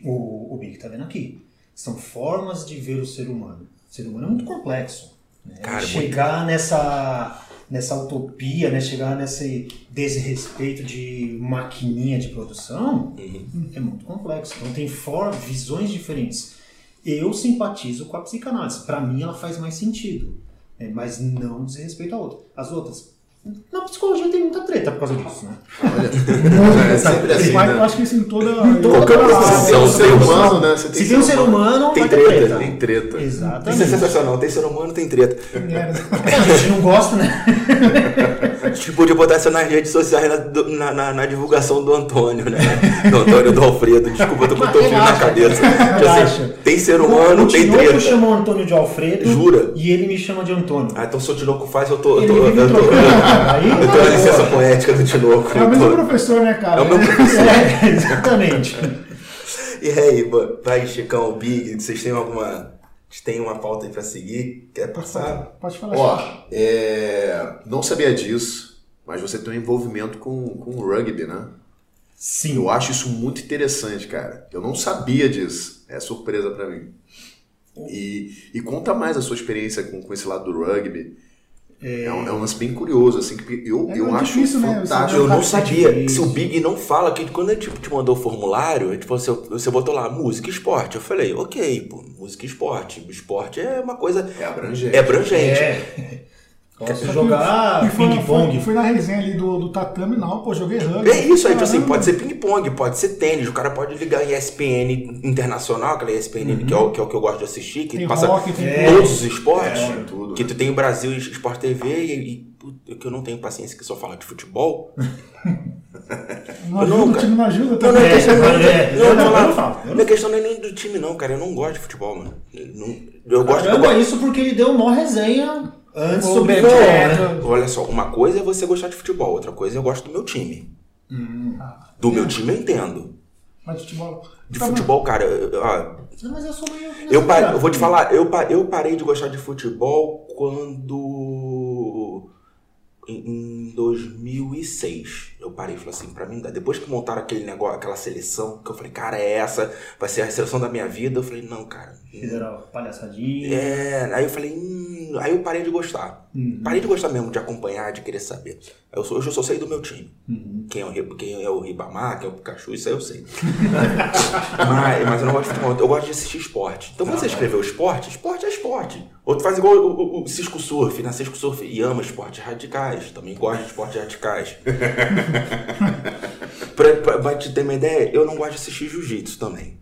O, o Big tá vendo aqui. São formas de ver o ser humano. O ser humano é muito complexo. Né? Cara, Chegar nessa, nessa utopia, né? chegar nesse desrespeito de maquininha de produção Uhum. é muito complexo. Então tem for, visões diferentes. Eu simpatizo com a psicanálise. Para mim ela faz mais sentido. né? Mas não diz respeito a outra. As outras. Na psicologia tem muita treta por causa disso, né? Olha, é sempre assim, Mas eu né? acho que isso em toda. Qualquer toda tem um ser humano, né? Você Se tem um ser humano, Tem treta, treta. Tem treta. Isso é Exatamente. sensacional. Tem ser humano, tem treta. É, A gente não gosta, né? Gente podia botar isso nas redes sociais na, na, na- na divulgação do Antônio, né? Do Antônio do Alfredo. Desculpa, eu tô com o teu filho na cabeça. Tipo assim, tem ser humano, tem treta. chamou o Antônio de Alfredo. Jura? E ele me chama de Antônio. Ah, então se o Tinoco faz, eu tô. Eu tô, eu tô, trocando. Aí, eu tô na licença poética do Tinoco. é o eu mesmo tô- professor, né, cara? É o meu professor. É, exatamente. E aí, vai, Chicão, Big, vocês têm alguma. Vocês têm uma pauta aí pra seguir? Quer passar? Pode falar. Ó, é, não sabia disso, mas você tem um envolvimento com, com o rugby, né? Sim. Eu acho isso muito interessante, cara. Eu não sabia disso. É surpresa pra mim. E, e conta mais a sua experiência com, com esse lado do rugby. É, um, é um lance bem curioso, assim, que eu, É, eu é acho difícil, né? Fantástico. vê Eu não sabia. Se o Big não fala, que quando ele tipo, te mandou o formulário, tipo, você, você botou lá música e esporte. Eu falei, ok, pô, música e esporte. Esporte é uma coisa. É abrangente. É abrangente. É. Posso jogar ping-pong. Foi na resenha ali do, do tatame, não, pô, joguei rugby. É isso aí, tipo assim, pode ser ping-pong, pode ser tênis, o cara pode ligar em ESPN internacional, aquela ESPN que, é o, que é o que eu gosto de assistir, que Tem passa rock, tem É. todos os esportes, É, tudo, que né? tu tem o Brasil Sport TV e, e que eu não tenho paciência que só fala de futebol. Não Eu não, ajuda, o time não ajuda Não, não, também. é questão, não, é, é, não, eu não, não- não, eu não eu não Minha questão não é nem do time, não, cara. Eu não gosto de futebol, mano. Eu, não- eu gosto eu Caramba, gosto- isso porque ele deu uma resenha antes O sobre Bebeto. futebol, né? Olha só, uma coisa é você gostar de futebol, outra coisa é eu gosto do meu time. Do meu time eu entendo. Mas de futebol. De Tá, futebol, cara, eu- ó, Não, Mas eu sou meio... eu, pa- eu vou te falar, eu, pa- eu parei de gostar de futebol quando. Em, em 2006. Eu parei e falei assim, pra mim, depois que montaram aquele negócio, aquela seleção, que eu falei, cara, é essa, vai ser a seleção da minha vida. Eu falei, não, cara. Fizeram palhaçadinha. É, aí eu falei, hum, aí eu parei de gostar. Uhum. Parei de gostar mesmo, de acompanhar, de querer saber. Eu sou, hoje eu só sei do meu time. Uhum. Quem, é o, quem é o Ribamar, quem é o Pikachu, isso aí eu sei. mas, mas eu não gosto de futebol, eu gosto de assistir esporte. Então, quando você escreveu esporte, esporte é esporte. Outro faz igual o, o, o Cisco Surf, né? Cisco Surf e ama esportes radicais. Também gosta de esportes radicais. pra, pra, pra te ter uma ideia, eu não gosto de assistir jiu-jitsu também.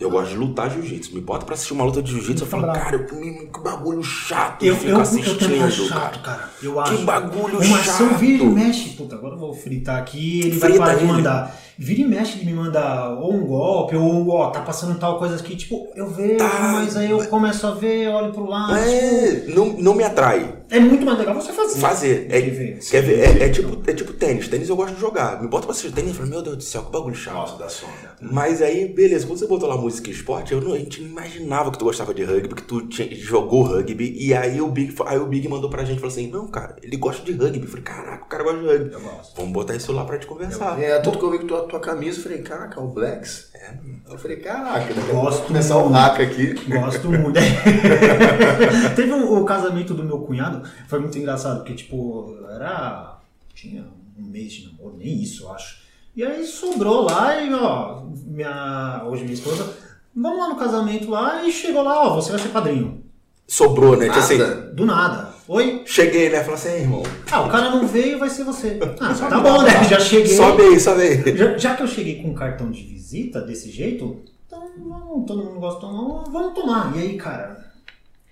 Eu gosto de lutar jiu-jitsu. Me bota pra assistir uma luta de jiu-jitsu, eu falo, Bravo. cara, eu comi que bagulho chato Eu, eu, ficar eu também acho assistindo, chato, cara. Eu acho. bagulho Uma ação chato. vira e mexe. Puta, agora eu vou fritar aqui ele vai Frita parar de ele. mandar. Vira e mexe, ele me manda ou um golpe, ou ó, tá passando tal coisa aqui. Tipo, eu vejo, Tá, mas aí eu começo a ver, olho pro lado. tipo, É, não, não me atrai. É muito mais legal você fazer. Fazer. É, ver? quer ver? É, é tipo, é tipo tênis. Tênis eu gosto de jogar. Me bota pra assistir tênis e falo, meu Deus do céu, que bagulho chato. Nossa, dá sono. Mas aí, beleza, quando você botou lá música e esporte, eu não, a gente não imaginava que tu gostava de rugby, que tu tinha- jogou rugby. E aí o, Big, aí o Big mandou pra gente, falou assim, não, cara, ele gosta de rugby. Eu falei, caraca, o cara gosta de rugby. Vamos botar isso lá pra gente conversar. É, tudo que eu vi com tua, tua camisa, eu falei, caraca, o Blacks. É. Eu falei, caraca, Gosto começar o hack aqui. Gosto muito. Teve um- o casamento do meu cunhado, foi muito engraçado, porque, tipo, era. Tinha um mês de namoro, nem isso, eu acho. E aí sobrou lá e, ó, minha, hoje minha esposa, vamos lá no casamento lá e chegou lá, ó, você vai ser padrinho. Sobrou, né? Tipo assim, Nada. Do nada. Oi? cheguei, né? Falei assim, "Ei, irmão, Ah, o cara não veio, vai ser você. Ah, tá bom, né? Já cheguei. sobe aí, sobe aí. Já, já que eu cheguei com um cartão de visita desse jeito, então vamos, todo mundo gosta de tomar, vamos tomar. E aí, cara,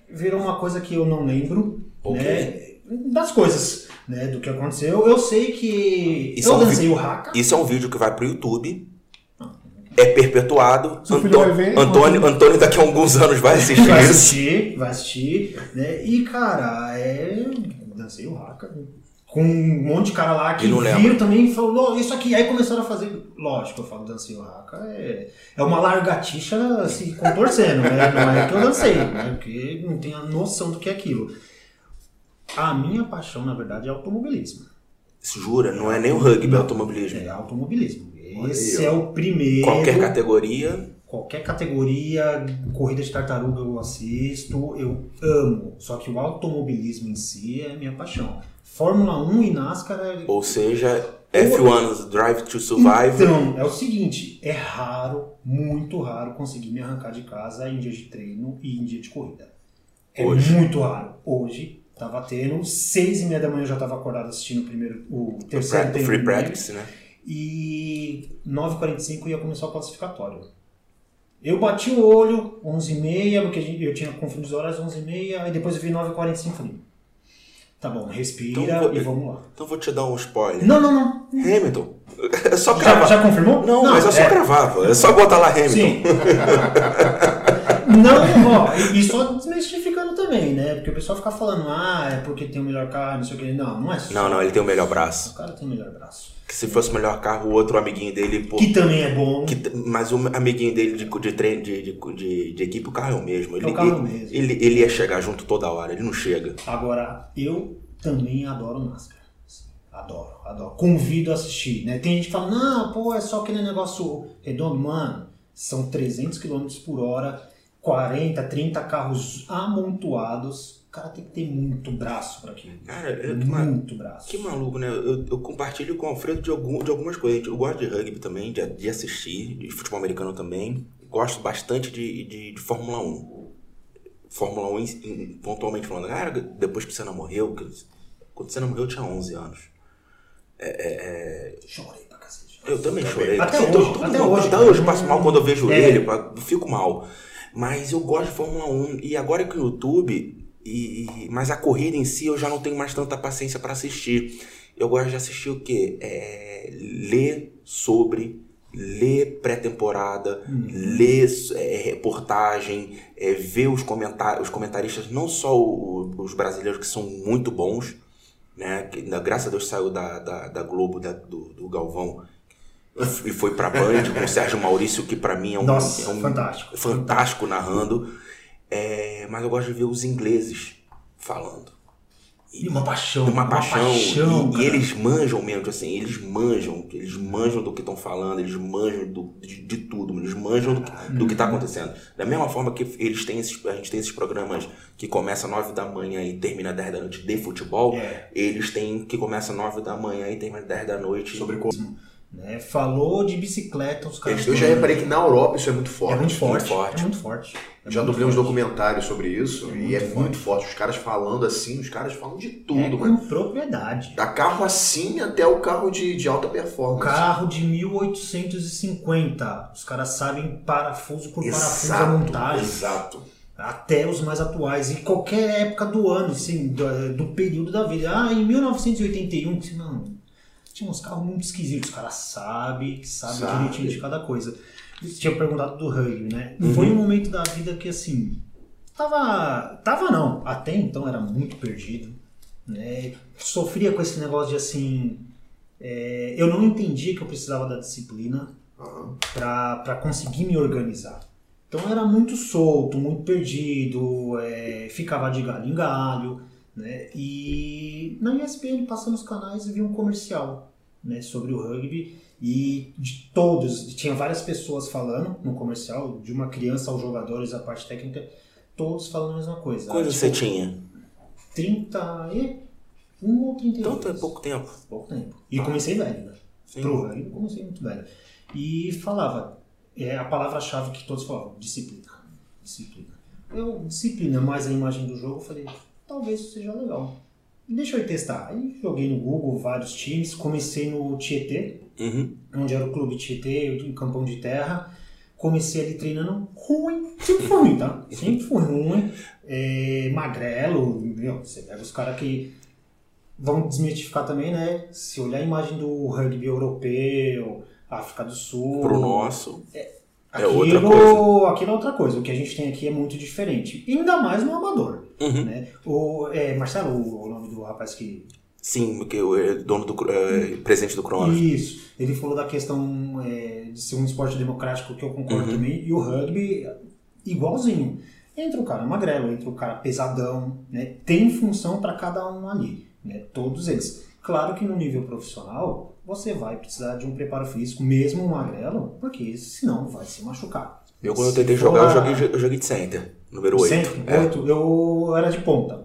virou uma coisa que eu não lembro, Ok. né? Das coisas, né? Do que aconteceu. Eu sei que Isso eu é um dancei vi- o haka. Isso é um vídeo que vai pro YouTube. É perpetuado. Seu vai ver, Antônio, Antônio daqui a alguns anos vai assistir Vai assistir, vai assistir, né? E, cara, é. Dancei o haka. Com um monte de cara lá que viram lembra. também e falou, "Ó, isso aqui. Aí começaram a fazer. Lógico, eu falo dancei o haka. É, é uma largatixa se contorcendo, né? Não é que eu dancei, né? Porque não tenho a noção do que é aquilo. A minha paixão, na verdade, é automobilismo. Jura, não é nem o rugby, é automobilismo. É automobilismo. Esse aí, é o primeiro. Qualquer categoria. Qualquer categoria, corrida de tartaruga eu assisto, eu amo. Só que o automobilismo em si é minha paixão. Fórmula 1 e NASCAR é... Ou seja, F1 Drive to Survive. Então, é o seguinte, é raro, muito raro conseguir me arrancar de casa em dia de treino e em dia de corrida. É Hoje. muito raro. Hoje, tava tendo, seis e meia da manhã eu já tava acordado assistindo o primeiro, o terceiro treino. free practice, né? E 9h45 ia começar o classificatório. Eu bati o olho, 11h30, porque eu tinha confundido as horas, 11h30, e depois eu vi 9h45 falei, tá bom, respira Então vou- e vamos lá. Então vou te dar um spoiler. Não, não, não. Hamilton. É só Já, cravar. já confirmou? Não, mas é só cravar. É só botar lá Hamilton. Sim. Não, ó, e só desmistificando também, né? Porque o pessoal fica falando, ah, é porque tem o melhor carro, não sei o que. Não, não é só. Não, não, ele tem o melhor braço. O cara tem o melhor braço. Que se fosse o melhor carro, o outro amiguinho dele, pô. Que também é bom. que mas o amiguinho dele de, de treino, de, de, de, equipe, o carro é o mesmo. Ele, o carro é o ele, mesmo. Ele, ele ia chegar junto toda hora, ele não chega. Agora, eu também adoro NASCAR. Assim, Adoro, adoro. Convido a assistir, né? Tem gente que fala, não, pô, é só aquele negócio redondo. Mano, são 300 km por hora, 40, 30 carros amontoados. O cara tem que ter muito braço pra aquilo. Cara, eu- que, ma- Muito braço. que maluco, né? Eu, eu compartilho com o Alfredo de, algum, de algumas coisas. Eu gosto de rugby também, de, de assistir, de futebol americano também. Gosto bastante de, de, de Fórmula 1. Fórmula 1, em- em- pontualmente falando, cara, depois que o Senna morreu, que- quando o Senna morreu eu tinha 11 anos. Chorei pra cacete. Eu também chorei. Até hoje, até hoje, Até hoje eu passo mal quando eu vejo É. ele, eu fico mal. Mas eu gosto de Fórmula 1. E agora que o YouTube. E, e- mas a corrida em si eu já não tenho mais tanta paciência para assistir. Eu gosto de assistir o quê? É, ler sobre, ler pré-temporada, ler é, reportagem, é, ver os, comentar os comentaristas, não só o- os brasileiros que são muito bons, né? Que, graças a Deus saiu da, da, da Globo, da- do, do Galvão, e foi pra Band com o Sérgio Maurício, que pra mim é um, Nossa, é um fantástico. fantástico narrando. É, mas eu gosto de ver os ingleses falando. E uma paixão. Uma paixão. e, e cara. eles manjam mesmo, assim, eles manjam, eles manjam do que estão falando, eles manjam do, de, de tudo, eles manjam do, que- do que está acontecendo. Da mesma forma que eles têm esses, a gente tem esses programas que começa às 9 da manhã e termina às 10 da noite de futebol, É. eles têm que começa às 9 da manhã e termina às 10 da noite. Sobre co- né? Falou de bicicleta, os caras. Eu já reparei que na Europa isso é muito forte. É muito forte. forte. É muito forte. É Já muito dublei uns forte. documentários sobre isso É e é muito muito forte. Os caras falando assim, os caras falam de tudo, É mano. com propriedade. Da carro assim até o carro de, de alta O performance. carro de 1850. Os caras sabem parafuso por parafuso a Exato, montagem. exato. Até os mais atuais. E qualquer época do ano, assim, do, do período da vida. Ah, em 1981, assim, não. Tinha uns carros muito esquisitos. Os caras sabem, sabem Sabe. direitinho de cada coisa. Você tinha perguntado do rugby, né? Foi um momento da vida que, assim, tava. Tava não. Até então era muito perdido. Né? Sofria com esse negócio de assim. é, eu não entendia que eu precisava da disciplina Aham. para conseguir me organizar. Então era muito solto, muito perdido, é, ficava de galho em galho, né? E na ESPN passando os canais vi um comercial, né, sobre o rugby e de todos, tinha várias pessoas falando no comercial, de uma criança aos jogadores, a parte técnica, todos falando a mesma coisa. Quantos Tipo, você tinha? 30 e um ou 32. Então é pouco tempo. Pouco tempo. E comecei velho, né? Sim. Pro rugby, comecei muito velho. E falava, é a palavra-chave que todos falavam, disciplina. Disciplina. Eu, disciplina mais a imagem do jogo, eu falei, talvez isso seja legal. Deixa eu testar. Aí joguei no Google vários times, comecei no Tietê, Uhum. onde era o clube Tietê, em Campão de Terra. Comecei ali treinando ruim, sempre fui ruim, tá? Sempre fui ruim, é, magrelo, meu, você pega os caras que vão desmitificar também, né? Se olhar a imagem do rugby europeu, África do Sul, Pro nosso. É aquilo, outra coisa. aquilo é outra coisa. O que a gente tem aqui é muito diferente, ainda mais no amador, Uhum. né? O é, Marcelo, o nome do rapaz que Sim, porque o é dono do. É, presidente do cronômetro. Isso. Ele falou da questão é, de ser um esporte democrático, que eu concordo Uhum. também, e o rugby, igualzinho. Entra o cara magrelo, entra o cara pesadão, né? Tem função para cada um ali, né? Todos eles. Claro que no nível profissional, você vai precisar de um preparo físico, mesmo um magrelo, porque senão vai se machucar. Eu, quando eu tentei for jogar, eu a- joguei, eu joguei de center, número 8. Sempre, oito. Eu era de ponta.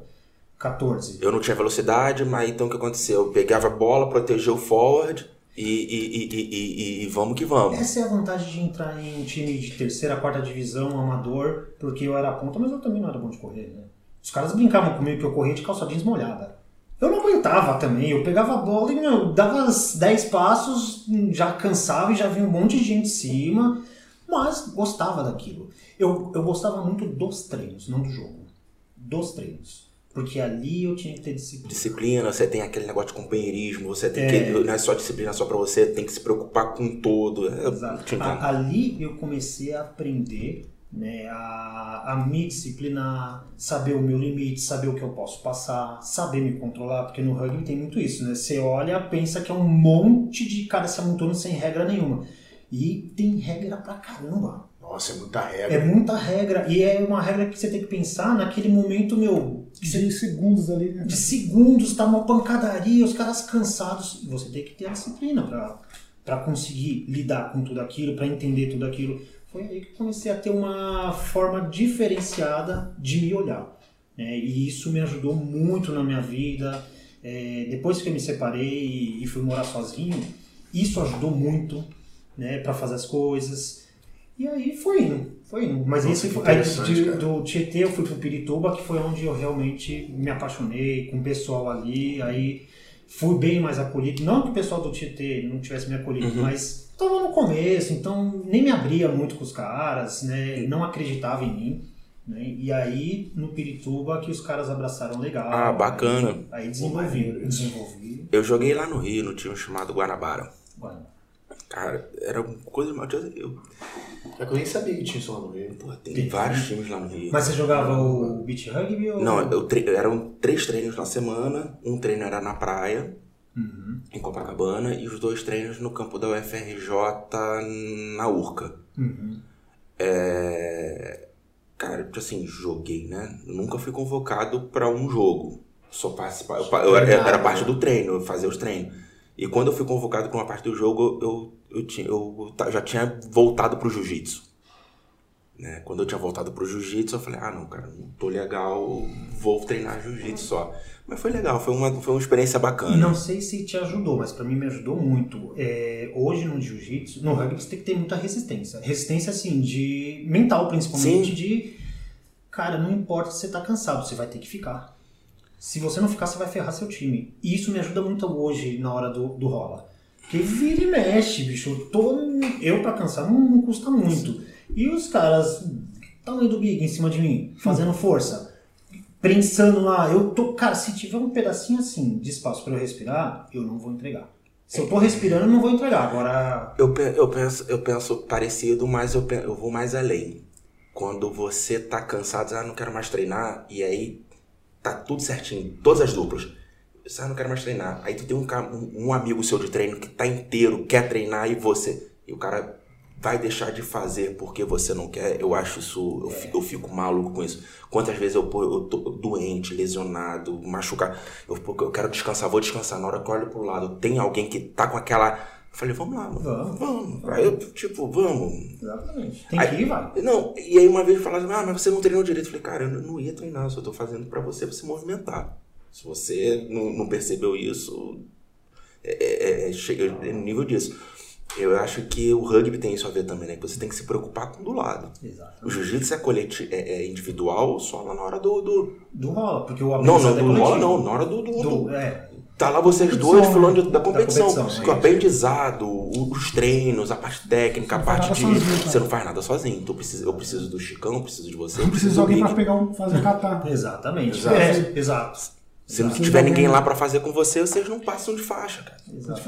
14. Eu não tinha velocidade, mas então o que aconteceu? Eu pegava a bola, protegia o forward e, e, e, e, vamos que vamos. Essa é a vantagem de entrar em um time de terceira, quarta divisão, amador, porque eu era ponta, mas eu também não era bom de correr, né? Os caras brincavam comigo que eu corria de calça jeans molhada. Eu não aguentava também, eu pegava a bola e, meu, dava uns 10 passos, já cansava e já vinha um monte de gente em cima, mas gostava daquilo. Eu, eu gostava muito dos treinos, não do jogo. Dos treinos. Porque ali eu tinha que ter disciplina. Disciplina, você tem aquele negócio de companheirismo, você tem É. que. Não é só disciplina só pra você, tem que se preocupar com todo. É, Exato. entendo. A- ali eu comecei a aprender né, a, a me disciplinar, saber o meu limite, saber o que eu posso passar, saber me controlar, porque no rugby tem muito isso, né? Você olha, pensa que é um monte de cara se amontoando sem regra nenhuma. E tem regra pra caramba. Nossa, é muita É regra. muita regra. E é uma regra que você tem que pensar naquele momento, meu, que você De segundos ali, né? de segundos, tá uma pancadaria, os caras cansados. E você tem que ter a disciplina pra, pra conseguir lidar com tudo aquilo, pra entender tudo aquilo. Foi aí que eu comecei a ter uma forma diferenciada de me olhar. né? E isso me ajudou muito na minha vida. É, depois que eu me separei e fui morar sozinho, isso ajudou muito né, para fazer as coisas. E aí foi indo, foi indo. Mas Nossa, esse foi, aí, de- do Tietê eu fui pro Pirituba, que foi onde eu realmente me apaixonei com o pessoal ali. Aí fui bem mais acolhido. Não que o pessoal do Tietê não tivesse me acolhido, Uhum. mas tava no começo, então nem me abria muito com os caras, né? Não acreditava em mim. Né? E aí, no Pirituba, que os caras abraçaram legal. Ah, bacana. Aí, aí desenvolvi. Desenvolvi. Eu joguei lá no Rio, no time chamado Guanabara. Bueno, Cara, era uma coisa. Eu, É que eu nem sabia que tinha isso lá no Rio. pô, tem, Tem. vários times lá no Rio. Mas você jogava o beach rugby ou... Não, eu tre- eram três treinos na semana. Um treino era na praia, Uhum. em Copacabana, e os dois treinos no campo da UFRJ na Urca. Uhum. É... Cara, tipo assim, joguei, né? Nunca fui convocado pra um jogo. Só participava. Eu, eu era, era parte do treino, eu fazia os treinos. E quando eu fui convocado pra uma parte do jogo, eu, eu, tinha, eu já tinha voltado pro jiu-jitsu. Né? Quando eu tinha voltado pro jiu-jitsu, eu falei, ah, não, cara, não tô legal, vou treinar jiu-jitsu só. Mas foi legal, foi uma, foi uma experiência bacana. Não sei se te ajudou, mas pra mim me ajudou muito. É, hoje no jiu-jitsu, no rugby você tem que ter muita resistência. Resistência, assim, de mental principalmente, Sim. de cara, não importa se você tá cansado, você vai ter que ficar. Se você não ficar, você vai ferrar seu time. E isso me ajuda muito hoje na hora do, do rola. Porque vira e mexe, bicho. Eu, tô, eu pra cansar não, não custa muito. E os caras, tamanho do Big em cima de mim, fazendo força prensando lá. Eu tô, cara, se tiver um pedacinho assim de espaço pra eu respirar, eu não vou entregar. Se eu tô respirando, eu não vou entregar. Agora, Eu, eu, penso, eu penso parecido, mas eu, eu vou mais além. Quando você tá cansado, ah, não quero mais treinar, e aí tá tudo certinho, todas as duplas. Ah, não quero mais treinar. Aí tu tem um, um, amigo seu de treino que tá inteiro, quer treinar, e você. E o cara vai deixar de fazer porque você não quer. Eu acho isso. Eu, fi- eu fico maluco com isso. Quantas vezes eu, pô, eu tô doente, lesionado, machucado. Eu, eu quero descansar, vou descansar. Na hora que eu olho pro lado, tem alguém que tá com aquela. Eu falei, vamos lá, mano. Vamos. Vamos. Aí eu, tipo, vamos. exatamente. Tem Aí- que ir, vai. Não, e aí uma vez falaram, ah, mas você não treinou direito. Eu falei, cara, eu não ia treinar, eu só tô fazendo pra você, pra se movimentar. Se você não, não percebeu isso, é, é- é- chega no nível disso. Eu acho que o rugby tem isso a ver também, né? Que você tem que se preocupar com do lado. Exato. O jiu-jitsu é, coleti é, é individual só lá na hora do. do... Do rola, porque o Não, não, é não rola não, na hora do. do, Do, do- é, Tá lá vocês dois né? falando de- da competição. o é. aprendizado, os treinos, a parte técnica, a parte de. sozinho, cara. Você não faz nada sozinho. Tu precisa, eu preciso do Chicão, eu preciso de você. Não eu precisa de do alguém pegar um, fazer catar. exatamente. Exato. É, exato. Se não Exato. tiver ninguém lá pra fazer com você, vocês não passam de faixa, cara.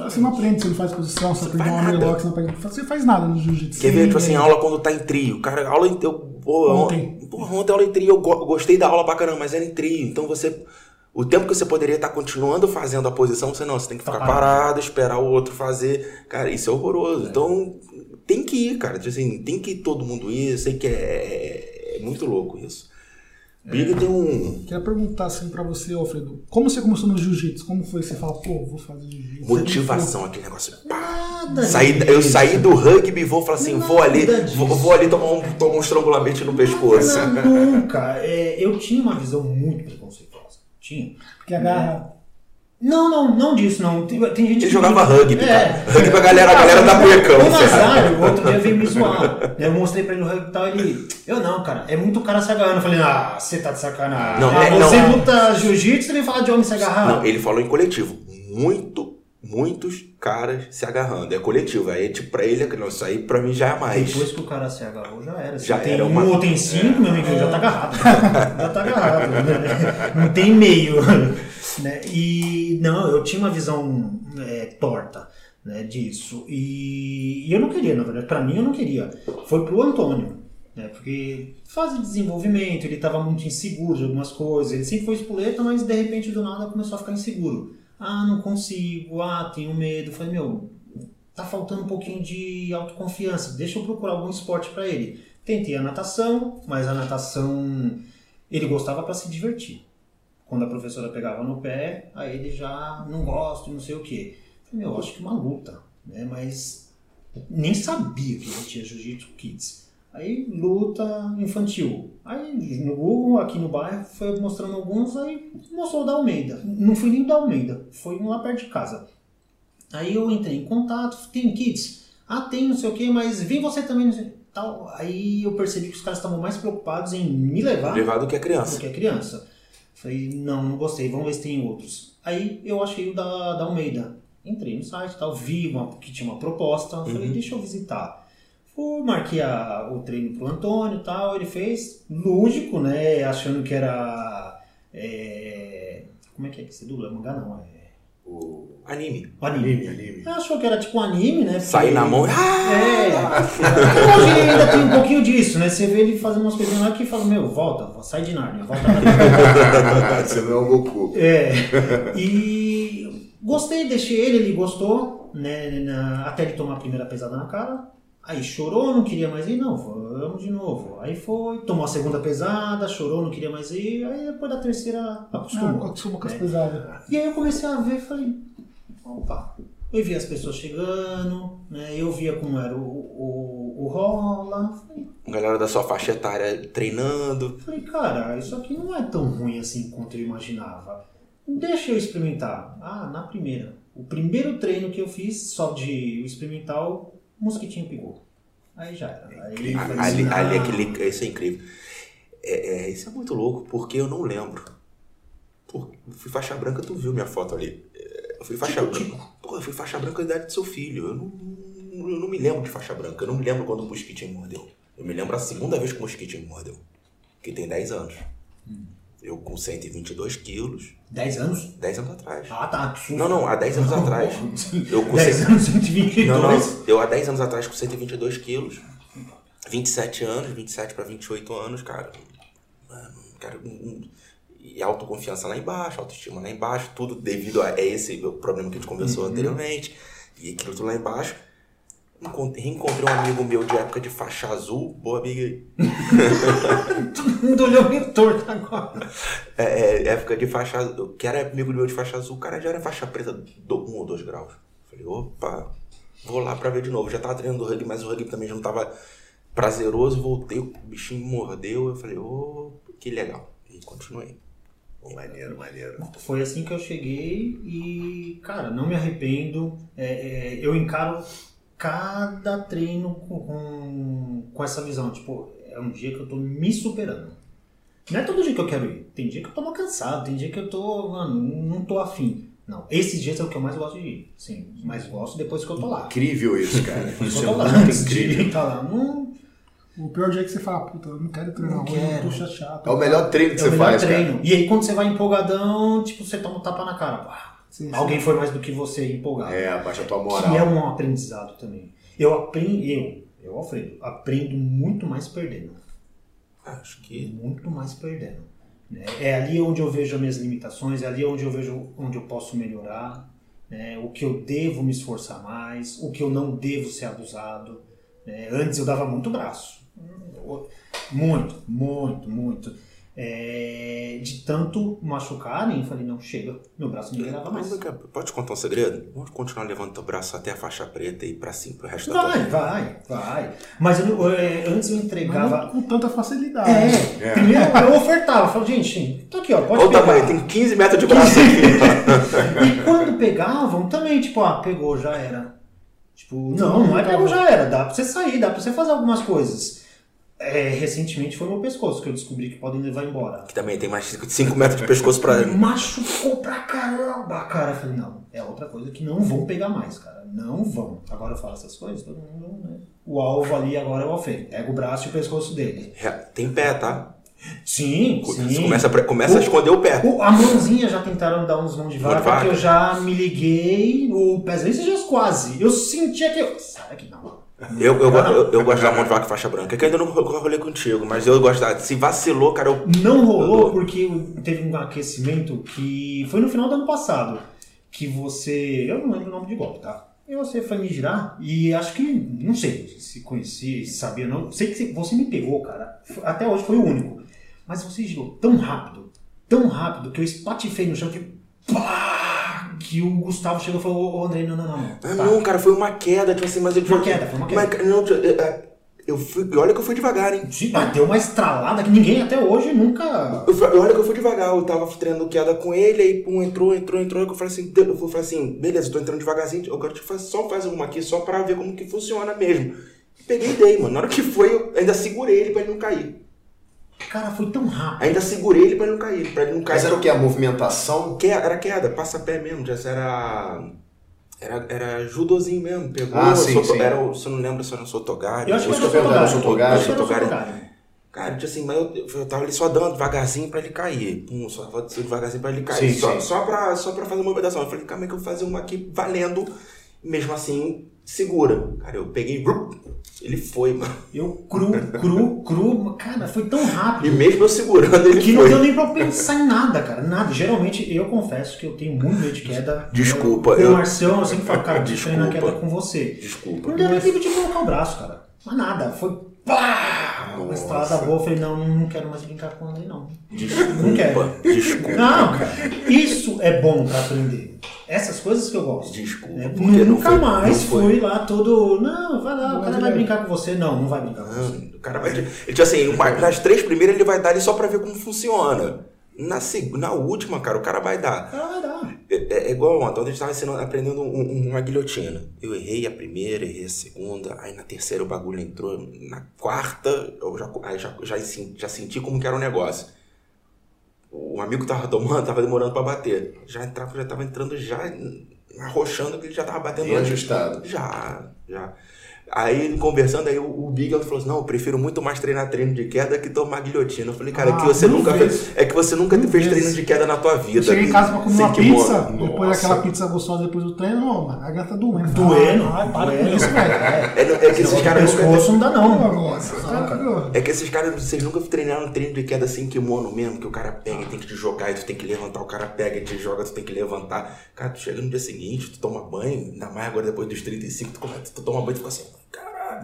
Você não aprende, você não faz posição, você Você aprende faz uma nada. armlock, você não aprende. Você faz nada no jiu-jitsu. Quer ver, tipo assim, Sim, aula quando tá em trio. Cara, aula em. Eu, pô, Ontem. Pô, ontem aula em trio, eu go- gostei da aula pra caramba, mas era em trio. Então você. O tempo que você poderia estar continuando fazendo a posição, você não, você tem que Tá ficar parado. parado, esperar o outro fazer. Cara, isso é horroroso. Então, tem que ir, cara. Tipo assim, tem que ir todo mundo ir. Eu sei que é, é muito louco isso. Big tem um. Queria perguntar assim pra você, Alfredo, como você começou no jiu-jitsu? Como foi você falar, pô, vou fazer jiu-jitsu? Motivação, aquele negócio. Pá. Nada Saí, eu saí do rugby e vou falar assim, vou ali, Nada vou, vou ali tomar um, tomar um estrangulamento no pescoço. Não, nunca. É, eu tinha uma visão muito preconceituosa. Tinha. Porque agarra. Não, não, não disso, não. Tem, tem gente Ele que- jogava rugby, É. cara. Rugby a galera, a galera da O cuecão. Nazário, outro dia veio me zoar. Eu mostrei pra ele o rugby e tal, ele. Eu não, cara, é muito cara se agarrando. Eu falei, ah, você tá de sacanagem. Não, ah, é, você não. luta jiu-jitsu, vem falar de homem se agarrar. Não, ele falou em coletivo. Muito, muitos caras se agarrando. É coletivo. Aí, tipo, pra ele, não, isso aí pra mim já é mais. Depois que o cara se agarrou, já era. Se Já tem era um uma- ou tem cinco, meu amigo, já tá agarrado. já tá agarrado. né? Não tem meio. né? E não, eu tinha uma visão é, torta né, disso. E, e eu não queria, na verdade. Pra mim, eu não queria. Foi pro Antônio. Né, porque fase de desenvolvimento, ele estava muito inseguro de algumas coisas. Ele sempre foi espoleta, mas de repente do nada começou a ficar inseguro. Ah, não consigo. Ah, tenho medo. Falei, meu, tá faltando um pouquinho de autoconfiança. Deixa eu procurar algum esporte para ele. Tentei a natação, mas a natação ele gostava para se divertir. Quando a professora pegava no pé, aí ele já não gosta, não sei o quê. Falei, meu, acho que uma luta, né? Mas nem sabia que existia Jiu-Jitsu Kids. Aí luta infantil. Aí no Google, aqui no bairro, foi mostrando alguns, aí mostrou o da Almeida. Não fui nem o da Almeida, foi um lá perto de casa. Aí eu entrei em contato, tem kids? Ah, tem, não sei o que, mas vem você também, não sei. Tal. Aí eu percebi que os caras estavam mais preocupados em me levar Levado que é do criança. que a criança. Falei, não, não gostei, vamos ver se tem outros. Aí eu achei o da, da Almeida. Entrei no site e tal, vi uma, que tinha uma proposta, falei, deixa eu visitar. Marquei a- o treino pro Antônio e tal, ele fez, lúdico, né? Achando que era. é, como é que é que se dubla? Mangá não, é. O Anime. Anime. anime. Achou que era tipo um anime, né? Sair na mão. É. Ah! Hoje ele ainda tem um pouquinho disso, né? Você vê ele fazendo umas coisinhas lá que fala, meu, volta, sai de Nárnia, volta pra Você não é o Goku. É. E gostei, deixei ele, ele gostou, né? na- até ele tomar a primeira pesada na cara. Aí chorou, não queria mais ir, não, vamos de novo. Aí foi, tomou a segunda pesada, chorou, não queria mais ir. Aí depois da terceira Ah, acostumou. acostuma com as É. pesadas. E aí eu comecei a ver e falei, opa. Eu via as pessoas chegando, né? Eu via como era o, o, o rola. Falei, Galera da sua faixa etária treinando. Falei, cara, isso aqui não é tão ruim assim quanto eu imaginava. Deixa eu experimentar. Ah, na primeira. O primeiro treino que eu fiz, só de experimental, o mosquitinho pegou. Aí já era. Aí Ali, assim, ali ah, aquele, isso é incrível. É, é, isso é muito louco, porque eu não lembro. Pô, fui faixa branca, tu viu minha foto ali. É, Eu fui faixa Tipo, branca. Pô, eu fui faixa branca da idade do seu filho. Eu não, eu não me lembro de faixa branca. Eu não me lembro quando o mosquitinho mordeu. Eu me lembro a segunda vez que o mosquitinho mordeu. Que tem 10 anos. Hum. Eu com 122 quilos, 10 anos? 10 anos atrás. Ah, tá. susto. Não, não, há 10 anos atrás. Eu com 10 cem- anos, 122. Não, não, eu há 10 anos atrás com 122 quilos, 27 anos, 27 para 28 anos, cara. Mano, cara, e autoconfiança lá embaixo, autoestima lá embaixo, tudo devido a esse problema que a gente conversou anteriormente. E aquilo tudo lá embaixo. Encontrei, reencontrei um amigo meu de época de faixa azul, boa amiga aí. Todo mundo olhou meio torto agora. É, é, época de faixa azul, que era amigo meu de faixa azul, o cara já era faixa preta do 1 ou 2 graus. Falei, opa, vou lá pra ver de novo. Já tava treinando rugby, mas o rugby também já não tava prazeroso. Voltei, o bichinho mordeu. Eu falei, ô, que legal. E continuei. Maneiro, maneiro. Foi assim que eu cheguei e, cara, não me arrependo. É, é, eu encaro cada treino com, com, essa visão. Tipo, é um dia que eu tô me superando. Não é todo dia que eu quero ir. Tem dia que eu tô mal cansado, tem dia que eu tô, mano, não tô afim. Não, esses dias é o que eu mais gosto de ir. Sim, mais gosto depois que eu tô lá. Incrível isso, cara. Isso é eu tô lá, muito incrível. estar lá. Não, O pior dia é que você fala, puta, eu não quero treinar Não hoje, eu quero. tô chateado. É o melhor treino que é você faz, treino. cara. E aí quando você vai empolgadão, tipo, você toma um tapa na cara. Pá, Sim, sim. Alguém foi mais do que você empolgado. É, abaixa a tua Que é moral. um aprendizado também. Eu aprendo, eu, eu, Alfredo, aprendo muito mais perdendo. Acho que. Muito mais perdendo. né? É ali onde eu vejo as minhas limitações, é ali onde eu vejo onde eu posso melhorar, né? o que eu devo me esforçar mais, o que eu não devo ser abusado. né? Antes eu dava muito braço. Muito, muito, muito. É, de tanto machucarem, eu falei, não, chega, meu braço não grava mais. Pode contar um segredo? Vamos continuar levando teu braço até a faixa preta e ir pra cima, pro resto da tua Vai, vai, vai. Mas eu, não- é, antes eu Mas entregava. não com tanta facilidade. É, É. primeiro eu ofertava, eu falava, gente, tô aqui, ó, pode Olha pegar. tamanho, tem 15 metros de braço aqui. E quando pegavam, também, tipo, ah, pegou, já era. Tipo, não, não é pegou, já era. Dá pra você sair, dá pra você fazer algumas coisas. É, recentemente foi meu pescoço que eu descobri que podem levar embora. que também tem mais 5 metros de pescoço pra. Machucou pra caramba, cara. Eu falei, não, é outra coisa que não vão pegar mais, cara. Não vão. Agora eu falo essas coisas, todo mundo, né? O alvo ali agora é o Alfredo. Pega o braço e o pescoço dele. Tem pé, tá? Sim, sim. começa, começa a esconder o pé. O- a mãozinha já tentaram dar uns mãos de Mão de vaca, vaca? que eu já me liguei, o pezinho dias quase. Eu sentia que eu. Sai daqui, não. Eu, eu, eu, eu gosto da mão de vaca faixa branca, que eu ainda não ro- rolei contigo, mas eu gosto da. Se vacilou, cara, eu. Não rolou porque teve um aquecimento que foi no final do ano passado. Que você. Eu não lembro o nome de golpe, tá? E você foi me girar e acho que. Não sei se conhecia, se sabia, não. Sei que você me pegou, cara. Até hoje foi o único. Mas você girou tão rápido, tão rápido, que eu espatifei no chão que. Pá! Que o Gustavo chegou e falou: Ô André, não, não, não. não. Ah, Tá. não, cara, foi uma queda, tipo assim, mas eu. Uma queda, foi uma queda. Mas, não, eu, eu- eu fui. Olha que eu fui devagar, hein? Sim, mas deu uma estralada que ninguém até hoje nunca. Eu, olha que eu fui devagar, eu tava treinando queda com ele, aí pum, entrou, entrou, entrou. Eu falei assim, eu falei assim, beleza, eu tô entrando devagarzinho, eu quero te fazer, só fazer uma aqui, só pra ver como que funciona mesmo. Peguei e dei, mano. Na hora que foi, eu ainda segurei ele pra ele não cair. Cara, foi tão rápido. Ainda segurei ele pra ele não cair, pra ele não cair. Mas era o que? A movimentação? Que- Era queda, passa pé mesmo, já era. Era, era judozinho mesmo, pegou. Ah, sim, soto- sim. Era, o- se eu não lembro se era um Sotogari. Eu acho que Isso era que eu ia perguntar, Sotogari. Era Sotogari. Sotogari. Cara, tipo assim, mas eu, eu tava ali só dando devagarzinho pra ele cair. Pum, só devagarzinho pra ele cair. Sim, só, sim. Só, pra, só pra fazer uma movimentação. Eu falei, calma aí que eu vou fazer uma aqui valendo. Mesmo assim, segura. Cara, eu peguei. Ele foi, mano. Eu cru, cru, cru. Cara, foi tão E rápido. mesmo eu segurando, ele Que não foi. deu nem pra pensar em nada, cara. Nada. Geralmente, eu confesso que eu tenho muito medo de queda. Desculpa, Com eu- o Marcião, eu sempre falo, cara, eu Desculpa. queda com você. Desculpa. Não deu nem tempo de colocar o braço, cara. Mas nada. Foi pá! Uma estrada boa. Eu falei, não, não quero mais brincar com ele, não. Não quero. Desculpa. Desculpa. Não, isso é bom pra aprender. Essas coisas que eu gosto. Desculpa, porque não Nunca foi- mais não foi. fui lá todo. Não, vai lá, o Mas cara vai é- brincar com você. Não, não vai brincar com você. Não, O cara vai. Ele assim, nas três primeiras ele vai dar ali só pra ver como funciona. Na, na última, cara, o cara vai dar. O cara vai dar. É, é- é igual ontem, a gente tava ensinando, aprendendo um- um- uma guilhotina. Eu errei a primeira, errei a segunda, aí na terceira o bagulho entrou, na quarta eu já, já, já, já senti como que era o negócio. O amigo que tava tomando, tava demorando pra bater. Já entrava, já tava entrando já arrochando que ele já tava batendo antes. ajustado. Já, já. Aí, conversando, aí o, o Big falou assim, não, eu prefiro muito mais treinar treino de queda que tomar guilhotina. Eu falei, cara, é que Ah, você mil nunca vezes. fez, é que você nunca fez vezes. treino de queda na tua vida. Eu cheguei em casa pra comer uma pizza, depois Nossa. daquela pizza gostosa depois do treino, não, mano, a gata doendo. Doendo. Ai, para doendo. com isso, velho. É. É, é que esses caras nunca... não dá, não. Nossa, cara. É que esses caras, vocês nunca treinaram treino de queda sem kimono mesmo, que o cara pega e tem que te jogar e tu tem que levantar, o cara pega e te joga, tu tem que levantar. Cara, tu chega no dia seguinte, tu toma banho, ainda mais agora depois dos 35, tu, tu toma banho e fica assim.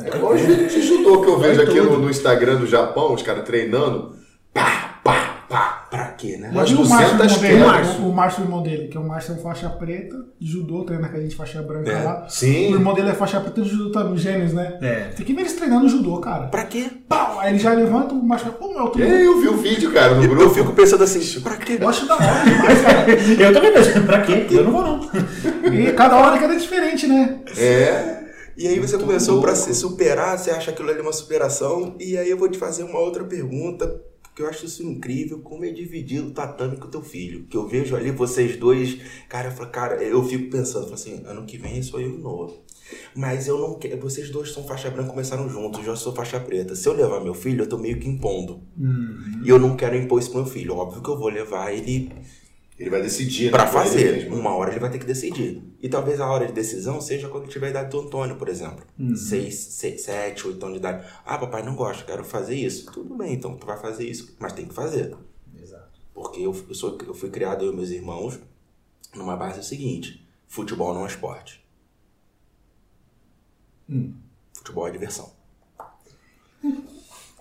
É igual os vídeos de judô que eu vejo aqui no, no Instagram do Japão, os caras treinando. Pá, pá, pá, pra quê, né? Márcio, 200 irmão dele, quedas. Márcio, o Márcio, o irmão dele, que o Márcio é um faixa preta de judô, treina com a gente faixa branca É. lá. Sim. O irmão dele é faixa preta de judô também, gêmeos, né? É. Tem que ver eles treinando judô, cara. Pra quê? Pau! Aí ele já levanta, o Márcio fala, pô, meu, É, eu vi o vídeo, cara, no Eu, grupo. eu fico pensando assim, pra quê? Eu acho da hora demais, cara. Eu também penso, pra quê? Eu não vou, não. E cada hora cada diferente, né? É. E aí você começou pra se superar, você acha aquilo ali uma superação, e aí eu vou te fazer uma outra pergunta, porque eu acho isso incrível, como é dividir o tatame com o teu filho. Que eu vejo ali vocês dois, cara, eu falo, cara, eu fico pensando, assim, ano que vem sou eu e o Noah. Mas eu não quero. Vocês dois são faixa branca, começaram juntos, eu já sou faixa preta. Se eu levar meu filho, eu tô meio que impondo. E eu não quero impor isso pro meu filho. Óbvio que eu vou levar ele Ele vai decidir. Pra né, fazer. Uma hora ele vai ter que decidir. E talvez a hora de decisão seja quando tiver a idade do Antônio, por exemplo. Seis, seis, sete, oito anos de idade. Ah, papai, não gosto, quero fazer isso. Tudo bem, então tu vai fazer isso, mas tem que fazer. Exato. Porque eu, eu, sou, eu fui criado, eu e meus irmãos, numa base seguinte: futebol não é esporte. Futebol é diversão.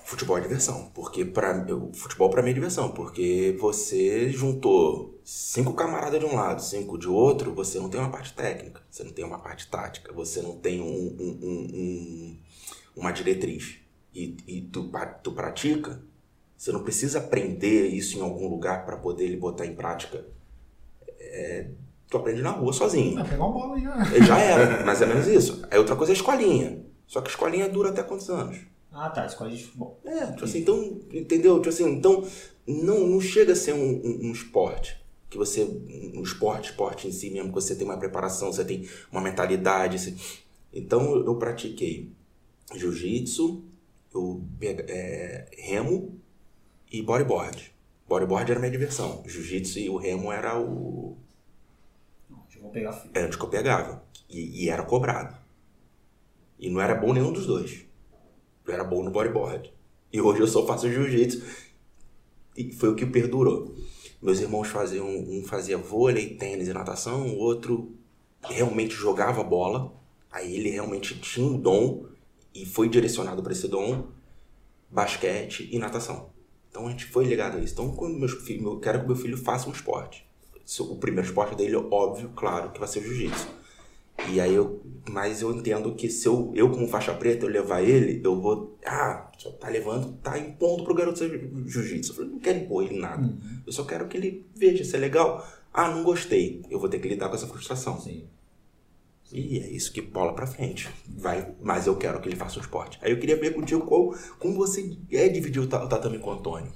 Futebol é diversão, porque para futebol para mim é diversão, porque você juntou cinco camaradas de um lado, cinco de outro, você não tem uma parte técnica, você não tem uma parte tática, você não tem um, um- um- um- uma diretriz e, e tu, tu pratica, você não precisa aprender isso em algum lugar para poder ele botar em prática. É, tu aprende na rua sozinho. É, pegar uma bola e já. Já era, mais ou menos isso. Aí outra coisa é a escolinha. Só que a escolinha dura até quantos anos? Ah, tá. Escola de futebol. É, tipo assim, então, entendeu? Tipo assim, então, não, não chega a ser um, um- um esporte. Que você, um esporte, esporte em si mesmo, que você tem uma preparação, você tem uma mentalidade. você- Então, eu, eu pratiquei jiu-jitsu, eu é, remo e bodyboard. Bodyboard era minha diversão. Jiu-jitsu e o remo era o, Eu era onde que eu pegava. E, e era cobrado. E não era bom nenhum dos dois. Eu era bom no bodyboard. E hoje eu só faço jiu-jitsu. E foi o que perdurou. Meus irmãos faziam, um fazia vôlei, tênis e natação, o outro realmente jogava bola. Aí ele realmente tinha um dom e foi direcionado para esse dom, basquete e natação. Então a gente foi ligado a isso. Então quando eu quero que meu filho faça um esporte. O primeiro esporte dele, óbvio, claro, que vai ser jiu-jitsu. E aí eu, mas eu entendo que se eu, eu como faixa preta, eu levar ele, eu vou, ah, só tá levando, tá impondo pro garoto ser jiu-jitsu. Eu falei, não quero impor ele nada. Eu só quero que ele veja se é legal. Ah, não gostei. Eu vou ter que lidar com essa frustração. Sim. E é isso que bola pra frente. Vai, mas eu quero que ele faça um esporte. Aí eu queria ver contigo qual, como você é dividir o tatame com o Antônio.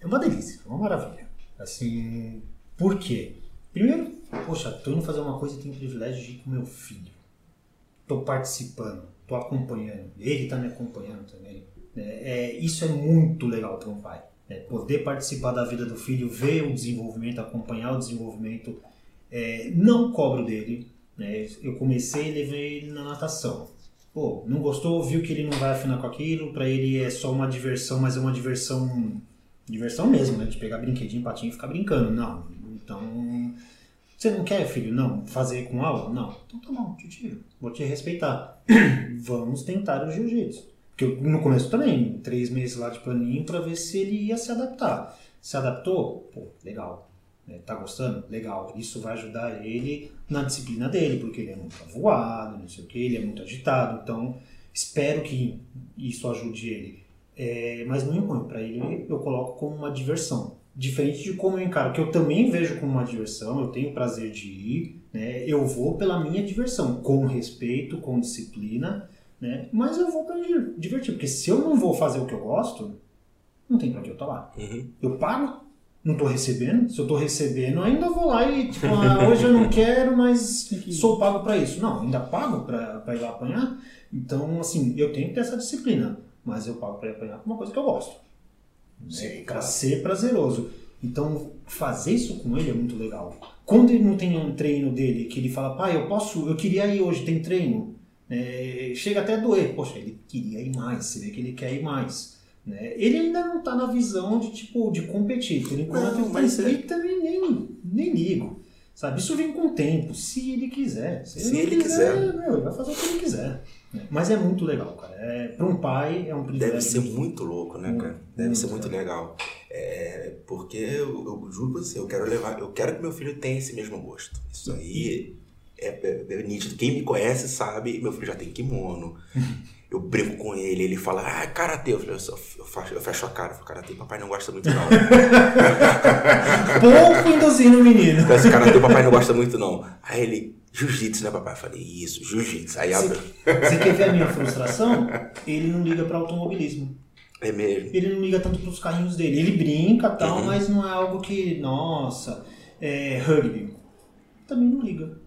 É uma delícia, é uma maravilha. Assim, por quê? Primeiro, poxa, tô indo fazer uma coisa e tenho o privilégio de ir com meu filho. Tô participando, tô acompanhando. Ele tá me acompanhando também. É, é, isso é muito legal para um pai. É, poder participar da vida do filho, ver o desenvolvimento, acompanhar o desenvolvimento. É, não cobro dele. Né? Eu comecei e levei ele na natação. Pô, não gostou, viu que ele não vai afinar com aquilo, para ele é só uma diversão, mas é uma diversão diversão mesmo, né? De pegar brinquedinho, patinho e ficar brincando. Não. Então, você não quer, filho? Não. Fazer com aula? Não. Então tá bom, te tiro. Vou te respeitar. Vamos tentar o jiu-jitsu. Porque eu, no começo também, três meses lá de planinho para ver se ele ia se adaptar. Se adaptou? Pô, legal. É, tá gostando? Legal. Isso vai ajudar ele na disciplina dele, porque ele é muito avoado, não sei o que, ele é muito agitado. Então, espero que isso ajude ele. É, mas não impõe. Para ele, eu coloco como uma diversão. Diferente de como eu encaro, que eu também vejo como uma diversão, eu tenho prazer de ir, né? eu vou pela minha diversão, com respeito, com disciplina, né? mas eu vou para divertir, porque se eu não vou fazer o que eu gosto, não tem para que eu estar lá. Uhum. Eu pago, não estou recebendo, se eu estou recebendo, ainda vou lá e, tipo, ah, hoje eu não quero, mas sou pago para isso. Não, ainda pago para ir lá apanhar, então, assim, eu tenho que ter essa disciplina mas eu pago para apanhar por uma coisa que eu gosto. Sim, é, claro. Para ser prazeroso. Então, fazer isso com ele é muito legal. Quando ele não tem um treino dele, que ele fala, pai, eu posso, eu queria ir hoje, tem treino. É, chega até a doer. Poxa, ele queria ir mais, você vê que ele quer ir mais. Né? Ele ainda não está na visão de tipo de competir. Por enquanto, Não, eu mas é- também nem, nem ligo. Sabe? Isso vem com o tempo, se ele quiser. Se, Se ele, ele não quiser. meu, ele vai fazer o que ele quiser. Mas é muito legal, cara. É, para um pai é um privilégio. Deve ser muito louco, né, cara? Deve Muito, ser muito cara. legal. É, porque eu, eu juro pra você, eu quero levar, eu quero que meu filho tenha esse mesmo gosto. Isso aí é, é- é nítido. Quem me conhece sabe, meu filho já tem kimono. Eu brinco com ele, ele fala, ah, karatê. Eu, eu, eu, fecho a cara, eu falo, karatê, papai não gosta muito não. Pouco induzindo o menino. Esse karatê, papai não gosta muito não. Aí ele, jiu-jitsu, né, papai? Eu falei, isso, jiu-jitsu. Aí abre. Você quer ver a minha frustração? Ele não liga para automobilismo. É mesmo. Ele não liga tanto para os carrinhos dele. Ele brinca e tal, Uhum. mas não é algo que, nossa, é rugby. Também não liga.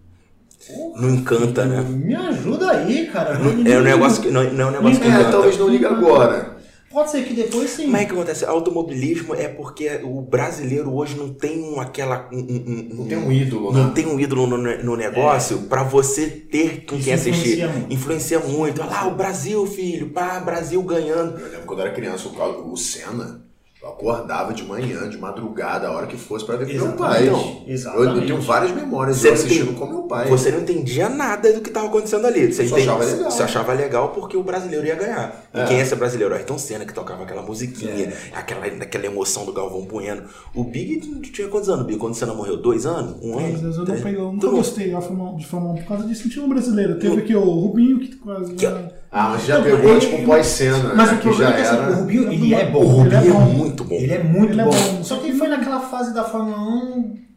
Não encanta, né? Me ajuda aí, cara. Não- É um negócio que não, não é um negócio que É, encanta. talvez não liga agora. Pode ser que depois sim. Mas o que acontece? Automobilismo é porque o brasileiro hoje não tem um, aquela. um- um- Não tem um ídolo, não né? tem um ídolo no, no negócio pra você ter com Isso quem assistir. influencia muito. Influencia muito. Olha lá, o Brasil, filho. Pá, Brasil ganhando. Eu lembro quando eu era criança, o, o Senna, eu acordava de manhã, de madrugada, a hora que fosse pra ver com meu pai. Exatamente. Então, eu, Exatamente. eu tenho várias memórias de Você eu não assistindo tem- com meu pai. Você não entendia nada do que estava acontecendo ali. Você, entende- achava legal. você achava legal porque o brasileiro ia ganhar. E É. quem é esse brasileiro? Ayrton Senna, que tocava aquela musiquinha, aquela, aquela emoção do Galvão Bueno. O Big tinha quantos anos, Big? Quando o Senna morreu? Dois anos? Um Três ano? eu não peguei, eu nunca não- gostei Fórmula- de Fórmula 1 por causa disso. Não tinha um brasileiro. Teve aqui o Rubinho que quase. Que-? Ah, mas já Não, pegou ele- tipo pós-cena, Mas né? o que já é que assim, o era. Rubinho, ele é bom. O Rubinho é, é bom. Muito bom. Ele é muito Ele é bom. bom. Só que foi naquela fase da Fórmula 1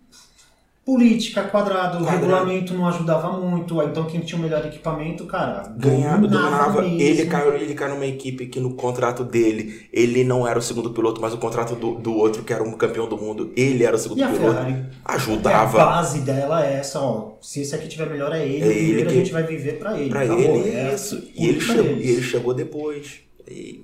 política, quadrado, o Quadrado. regulamento não ajudava muito. Então quem tinha o melhor equipamento, cara, Ganhava, dominava. Ele caiu, ele caiu numa equipe que no contrato dele, ele não era o segundo piloto, mas o contrato do, do outro, que era um campeão do mundo, ele era o segundo E a piloto. Ferrari? Ajudava. A base dela é essa, ó. Se esse aqui tiver melhor é ele, É o ele primeiro que- a gente vai viver pra ele. Pra acabou. ele, É isso. E ele, chegou, e ele chegou depois. E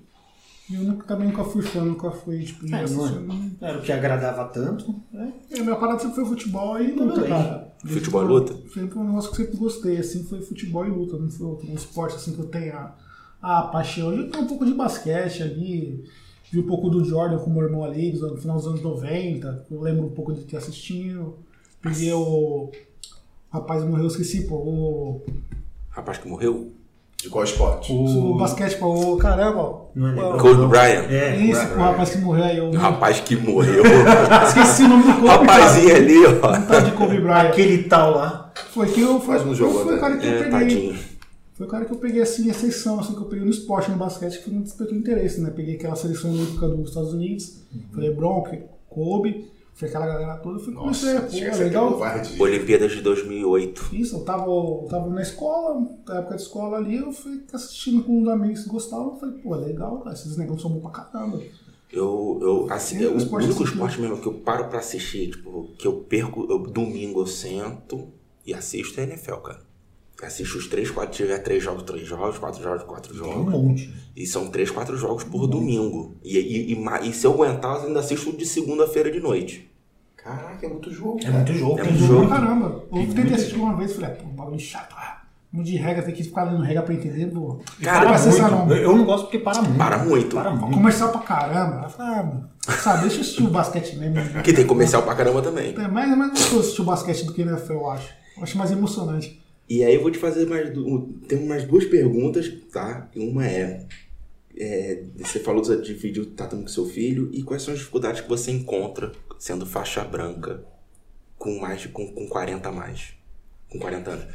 eu nunca, também nunca fui fã, nunca fui, tipo, de É, não é. Era o que agradava tanto. né? É, minha parada sempre foi futebol e luta, cara. Futebol e Desde luta? Sempre foi um negócio que eu sempre gostei, assim, foi futebol e luta. Não foi um esporte assim que eu tenha a paixão. Eu tenho um pouco de basquete ali, vi um pouco do Jordan com o meu irmão ali, no final dos anos 90. Eu lembro um pouco de ter assistindo. Peguei o. Rapaz morreu, eu esqueci, pô. O, rapaz que morreu, De qual esporte? o basquete, pô. O caramba. Não é legal. Kobe Bryant. É, Isso, Right, o rapaz que morreu aí. Eu O rapaz que morreu. esqueci o nome do Kobe. Rapazinho cara. ali, ó. Um tal de Kobe Bryant. aquele tal lá. Foi que eu Quase não jogou, foi o cara que eu É, peguei. tadinho. Foi o cara que eu peguei assim, a seleção assim, que eu peguei no esporte, no basquete, que não despertou interesse, né? Peguei aquela seleção olímpica dos Estados Unidos, falei Bronco, Kobe, foi aquela galera toda, eu fui comecei, Nossa, pô, a é ser legal. covarde. Olimpíadas de 2008. Isso, eu tava, eu tava na escola, na época de escola ali, eu fui assistindo com uns amigos que gostavam, eu falei, pô, é legal, cara, esses negócios são bons pra caramba. Eu, eu assim, Sim, o esporte único assistir. esporte mesmo que eu paro pra assistir, tipo, que eu perco, eu, domingo eu sento e assisto é NFL, cara. Assisto os três, quatro, tiver três jogos, três jogos, quatro jogos, quatro Tem um jogos. monte. E são três, quatro jogos por domingo. E, e, e, e se eu aguentar, eu ainda assisto de segunda-feira de noite. Caraca, é muito jogo. É cara. muito jogo, É tem muito jogo. jogo. Caramba, eu tentei assistir uma vez e falei, pô, bagulho chato. Ah, um de regra, tem que ficar lendo regra pra entender, pô. Cara, Para muito. não. Eu não gosto porque para muito. Para muito. Para muito. Comercial pra caramba. Eu falei, ah, mano, sabe, deixa eu assistir o basquete mesmo. Que tem comercial pra caramba também. É mais, é mais gostoso assistir o basquete do que o NFL, eu acho. Eu acho mais emocionante. E aí eu vou te fazer mais. Tem mais duas perguntas, tá? Uma é, é, Você falou de dividir o tatame com seu filho. E quais são as dificuldades que você encontra sendo faixa branca com mais com, com 40 a mais? Com 40 anos.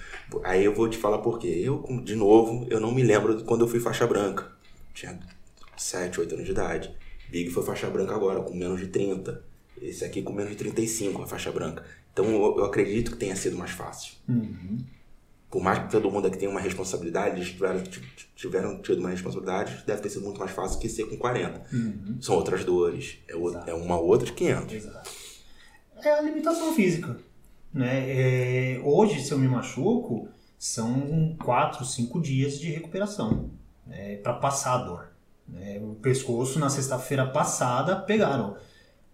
Aí eu vou te falar por quê. Eu, de novo, eu não me lembro de quando eu fui faixa branca. Tinha 7, 8 anos de idade. Big foi faixa branca agora, com menos de 30. Esse aqui com menos de 35, a faixa branca. Então eu, eu acredito que tenha sido mais fácil por mais que todo mundo aqui tenha uma responsabilidade, eles tiveram, tiveram tido uma responsabilidade, deve ter sido muito mais fácil que ser com 40. São outras dores, é, o- é uma outra de 500. Exato. É a limitação física. Né? É, hoje, se eu me machuco, são 4, 5 dias de recuperação né? para passar a dor. né? O pescoço, na sexta-feira passada, pegaram.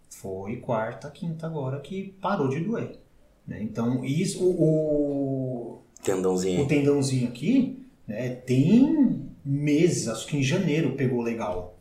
Foi quarta, quinta agora que parou de doer. né? Então, isso, o, Tendãozinho. o tendãozinho aqui né, tem meses, acho que em janeiro pegou legal.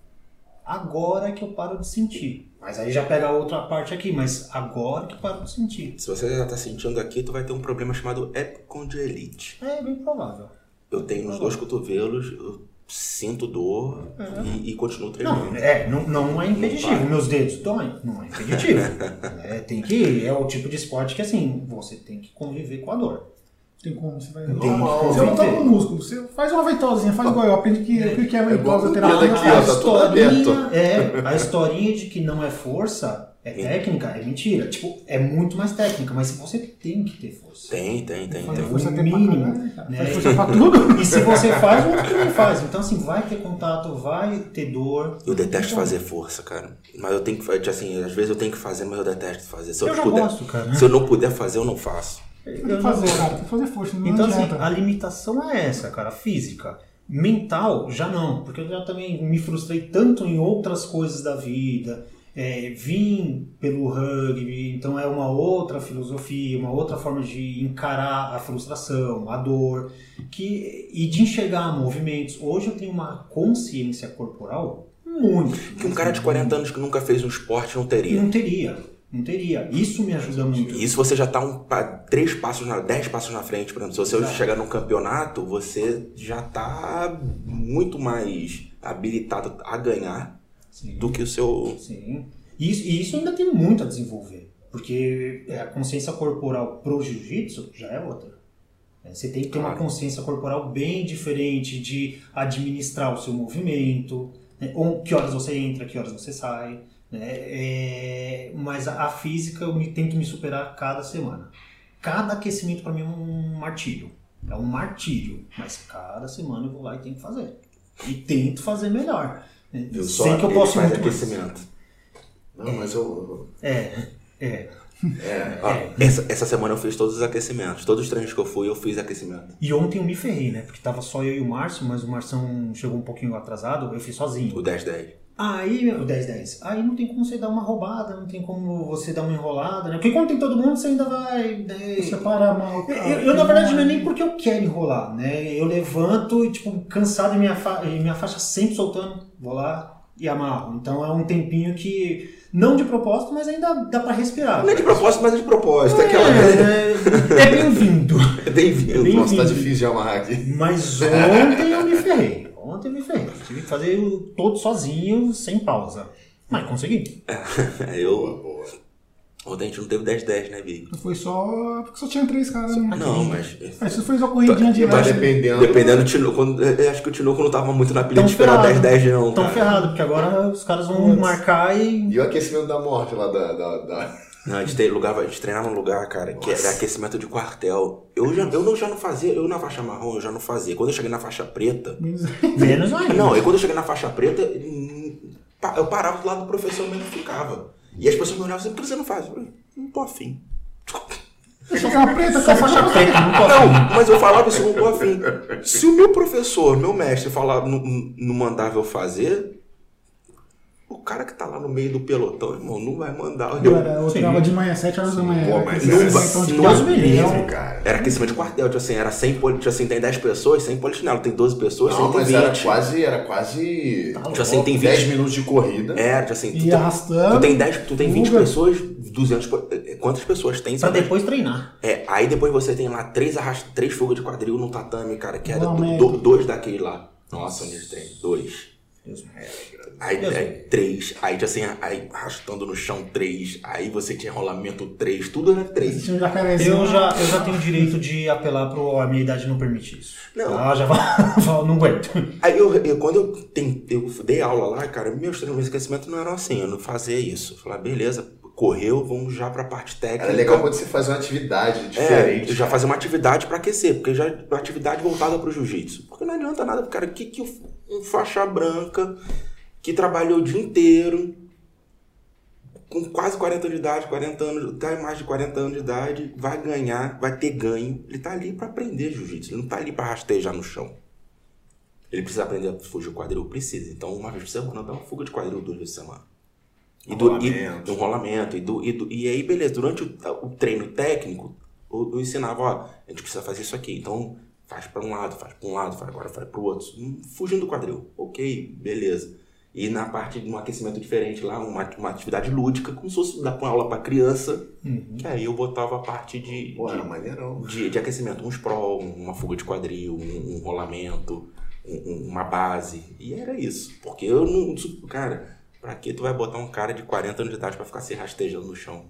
Agora que eu paro de sentir. Mas aí já pega a outra parte aqui, mas agora que paro de sentir. Se você já tá sentindo aqui, tu vai ter um problema chamado epicondilite. É bem provável. Eu tenho nos dois cotovelos, eu sinto dor e, e continuo Não, treinando. é, não, não é impeditivo. para. Meus dedos doem, não é impeditivo. é, tem que, é o tipo de esporte que assim, você tem que conviver com a dor. Tem como, você vai. Tem Você não toca o músculo, você faz uma ventosinha, faz igual eu, aprendi que o que é ventosa igual terapia. aqui, ó, a tá tudo historinha, é, a historinha de que não é força, é técnica, é mentira. Tipo, é muito mais técnica, mas você tem que ter força. Tem, tem, tem, Faz tem. força pra mínimo, né? Faz força pra tudo. E se você faz, o outro também faz. Então, assim, vai ter contato, vai ter dor. Eu detesto fazer força, cara. Mas eu tenho que fazer, assim, às vezes eu tenho que fazer, mas eu detesto fazer. Se eu, Eu já puder, gosto, cara. Se eu não puder fazer, eu não faço. Tem que fazer, cara. Tem que fazer força. Não Então, assim, adianta. a limitação é essa, cara, física. Mental, já não, porque eu já também me frustrei tanto em outras coisas da vida. É, vim pelo rugby, então é uma outra filosofia, uma outra forma de encarar a frustração, a dor, que, e de enxergar movimentos. Hoje eu tenho uma consciência corporal muito. Que um cara de 40 anos que nunca fez um esporte não teria. não teria, não teria. Isso me ajuda muito. E isso você já tá um, três passos, na, dez passos na frente, por exemplo. Se você hoje chegar num campeonato, você já tá muito mais habilitado a ganhar Sim. do que o seu. Sim. E isso, e isso ainda tem muito a desenvolver. Porque é, a consciência corporal pro jiu-jitsu já é outra. É, Você tem que ter uma Claro. consciência corporal bem diferente de administrar o seu movimento, né? Que horas você entra, que horas você sai. Né? É, mas a, a física eu me, tento me superar cada semana. Cada aquecimento para mim é um martírio. É um martírio. Mas cada semana eu vou lá e tenho que fazer. E tento fazer melhor. Eu só Sei que eu posso muito aquecimento. Não, mas eu. É, é. É, Ó, essa, essa semana eu fiz todos os aquecimentos. Todos os treinos que eu fui, eu fiz aquecimento. E ontem eu me ferrei, né? Porque tava só eu e o Márcio, mas o Marção chegou um pouquinho atrasado, eu fiz sozinho. O 10-10. Aí, o 10-10, aí não tem como você dar uma roubada, não tem como você dar uma enrolada, né? Porque quando tem todo mundo, você ainda vai. né? Você para mal. Eu, eu, eu, na verdade, não é nem porque eu quero enrolar, né? Eu levanto e, tipo, cansado e minha, fa e minha faixa sempre soltando, vou lá e amarro. Então é um tempinho que, não de propósito, mas ainda dá pra respirar. Não é de propósito, mas é de propósito. É aquela É, é, é bem-vindo. É bem-vindo. bem- Nossa, tá difícil de amarrar aqui. Mas ontem eu me ferrei. Eu me ferrei. Tive que fazer o todo sozinho, sem pausa. Mas consegui. Eu. Boa, boa. Ontem a gente não teve 10-10, né, Big? Foi só. Porque só tinha três caras, né? Não, mas. Aí você fez uma corridinha de Mas dependendo. Dependendo do Tinoco, quando, eu acho que o Tinoco não tava muito na pilha de esperar ferrado. 10-10 não, Tão cara. ferrado, porque agora os caras vão marcar e. E o aquecimento da morte lá da. da, da- Não, a gente, lugar, a gente treinava num lugar, cara, que era aquecimento de quartel. Eu já, eu não, já não fazia, eu na faixa marrom eu já não fazia. Quando eu cheguei na faixa preta. Menos ainda. Não, e quando eu cheguei na faixa preta, Eu parava do lado do professor e mesmo ficava. E as pessoas me olhavam assim, por que você não faz? Eu falei, não tô afim. Eu ficar preta, que eu faço Faixa preta, não tô Não, afim. mas eu falava isso, não tô afim. Se o meu professor, meu mestre, falava, não, não mandava eu fazer, cara que tá lá no meio do pelotão, irmão, não vai mandar. Eu, Cara, eu treinava de manhã, 7 horas da manhã. Pô, Era mas não vai- então, de vai- milhão. Livre, cara. Era aquecimento de quartel, tipo assim, era 100 poli, tipo assim, tem 10 pessoas, 100 polichinelo, tem 12 pessoas, Não, mas 120. era quase, era quase Tipo assim, tem 10 20. minutos de corrida. É, tipo assim, tu, E tem- arrastando, tu tem 10, tu tem 20 fuga. pessoas, 200, po- eh, quantas pessoas tem? Pra depois treinar. É, aí depois você tem lá três, arrast... três fugas de quadril no tatame, cara, que era do- do- dois daquele lá. Nossa, onde treino? Dois. Deus me Aí, Deus aí, três, aí assim, aí arrastando no chão três, aí você tinha rolamento três, tudo era três. Eu já, eu já tenho o direito de apelar pro a minha idade não permite isso. Não. Ah, já não aguento. Aí eu, eu- quando eu, tem, eu dei aula lá, cara, meus treinamentos de aquecimento não eram assim, eu não fazia isso. Eu falei, beleza, correu, vamos já pra parte técnica. Era legal quando você faz uma atividade É, diferente. eu já fazer uma atividade pra aquecer, porque já uma atividade voltada pro jiu-jitsu. Porque não adianta nada, cara, que, que um faixa branca que trabalhou o dia inteiro, com quase 40 anos de idade, 40 anos, até mais de 40 anos de idade, vai ganhar, vai ter ganho. Ele tá ali pra aprender jiu-jitsu, ele não tá ali pra rastejar no chão. Ele precisa aprender a fugir o quadril? Precisa. Então, uma vez por semana, dá uma fuga de quadril duas vezes por semana. E, do, e Rolamento. um rolamento. E, do, e, do- e aí, beleza, durante o, o treino técnico, eu, eu ensinava, ó, a gente precisa fazer isso aqui. Então, faz para um lado, faz para um lado, faz agora faz para o outro. Hum, Fugindo do quadril. Ok, beleza. E na parte de um aquecimento diferente lá, uma, uma atividade lúdica, como se fosse dar uma aula para criança, que aí eu botava a parte de, Pô, de, maneirão. de, de aquecimento, um sprawl, uma fuga de quadril, um, um rolamento, um- um- uma base. E era isso. Porque eu não. Cara, pra que tu vai botar um cara de 40 anos de idade pra ficar se rastejando no chão?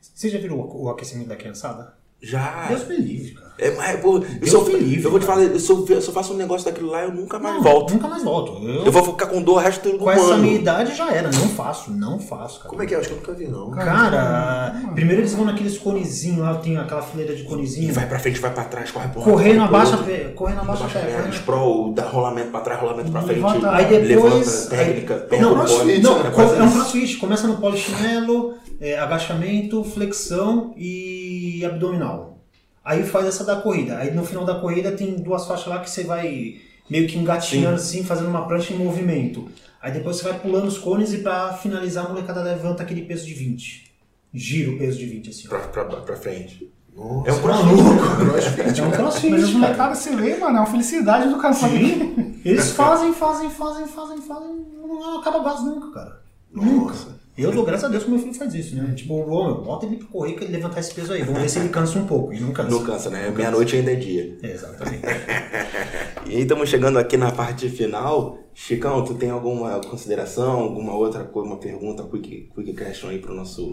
Você já viu o aquecimento da criançada? Já. Deus me livre, cara. É, mas, pô, eu, me livre, eu vou te cara. falar, eu, só, eu só faço um negócio daquilo lá, eu nunca mais Não, volto. Nunca mais volto. Eu, Eu vou ficar com dor o resto do com essa ano. minha idade já era. Não faço, não faço, cara. Como é que é? Acho que eu nunca vi, não. Cara, primeiro eles vão naqueles conezinhos lá, tem aquela fileira de E conezinho. vai pra frente, vai pra trás, corre pro lado, Correndo, corre pro abaixa, outro. a pé, correndo, abaixa a perna, correndo. sprawl, dá rolamento pra trás, rolamento pra frente. Levanta. Aí depois. Levanta, técnica, aí- não, crossfit, não, né? co- Quase é um isso. crossfit. Começa no polichinelo, é, agachamento, flexão e abdominal. Aí faz essa da corrida. Aí no final da corrida tem duas faixas lá que você vai meio que engatinhando assim, fazendo uma prancha em movimento. Aí depois você vai pulando os cones e pra finalizar a molecada levanta aquele peso de 20. Gira o peso de 20 assim. Pra, pra, pra frente. Nossa, É um crossfit. É um crossfit. Mas os molecados, você vê, mano, é uma felicidade do cara Sim. Eles fazem, fazem, fazem, fazem, fazem. Não acaba quase nunca, cara. Nunca. Eu dou graças a Deus que meu filho faz isso, né? Tipo, ô, meu, bota ele pra correr que ele levantar esse peso aí. Vamos ver se ele cansa um pouco. E não cansa. Não cansa, né? Meia-noite ainda é dia. É, exatamente. E aí estamos chegando aqui na parte final. Chicão, tu tem alguma consideração, alguma outra coisa, uma pergunta, quick, quick question aí pro nosso...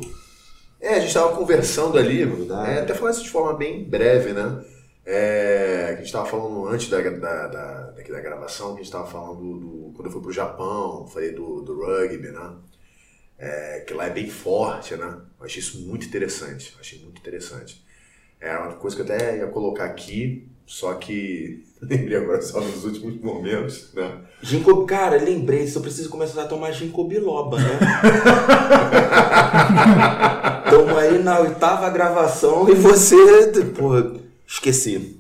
É, a gente tava conversando ali, é, até falando isso de forma bem breve, né? É, que a gente tava falando antes da, da, da, daqui da gravação, que a gente tava falando do, quando eu fui pro Japão, falei do, do rugby, né? É, que lá é bem forte, né? Eu achei isso muito interessante, achei muito interessante. É uma coisa que eu até ia colocar aqui, só que lembrei agora só nos últimos momentos, né? Ginkgo, cara, lembrei, se eu preciso começar a tomar ginkgo biloba, né? Tamo aí na oitava gravação e você, pô, esqueci.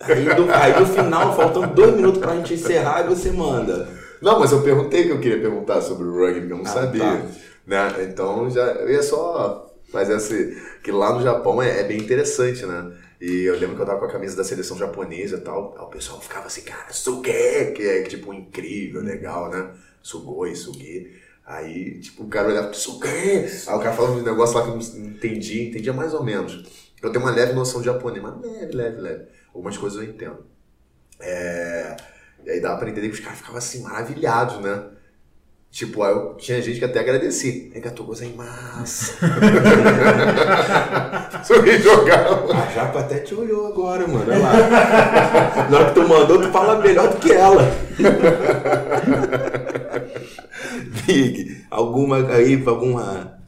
Aí no, aí no final, faltando dois minutos pra gente encerrar, você manda. Não, mas eu perguntei que eu queria perguntar sobre o rugby, eu não Ah, sabia. tá. Né? Então já, eu ia só fazer esse. Que lá no Japão é, é bem interessante, né? E eu lembro que eu tava com a camisa da seleção japonesa e tal. O pessoal ficava assim, cara, suge, que é tipo incrível, legal, né? Sugoi, sugi. Aí, tipo, o cara olhava, suge. Aí o cara falava um negócio lá que eu não entendi, entendia mais ou menos. Eu tenho uma leve noção de japonês, mas leve, leve, leve. Algumas coisas eu entendo. É, E aí dava pra entender que os caras ficavam assim, maravilhados, né? Tipo, aí eu, tinha gente que até agradecia. Regatou gozaimasu. Sorri jogava. A Japa até te olhou agora, mano. Olha lá. Na hora que tu mandou, tu fala melhor do que ela. Big, alguma aí, alguma.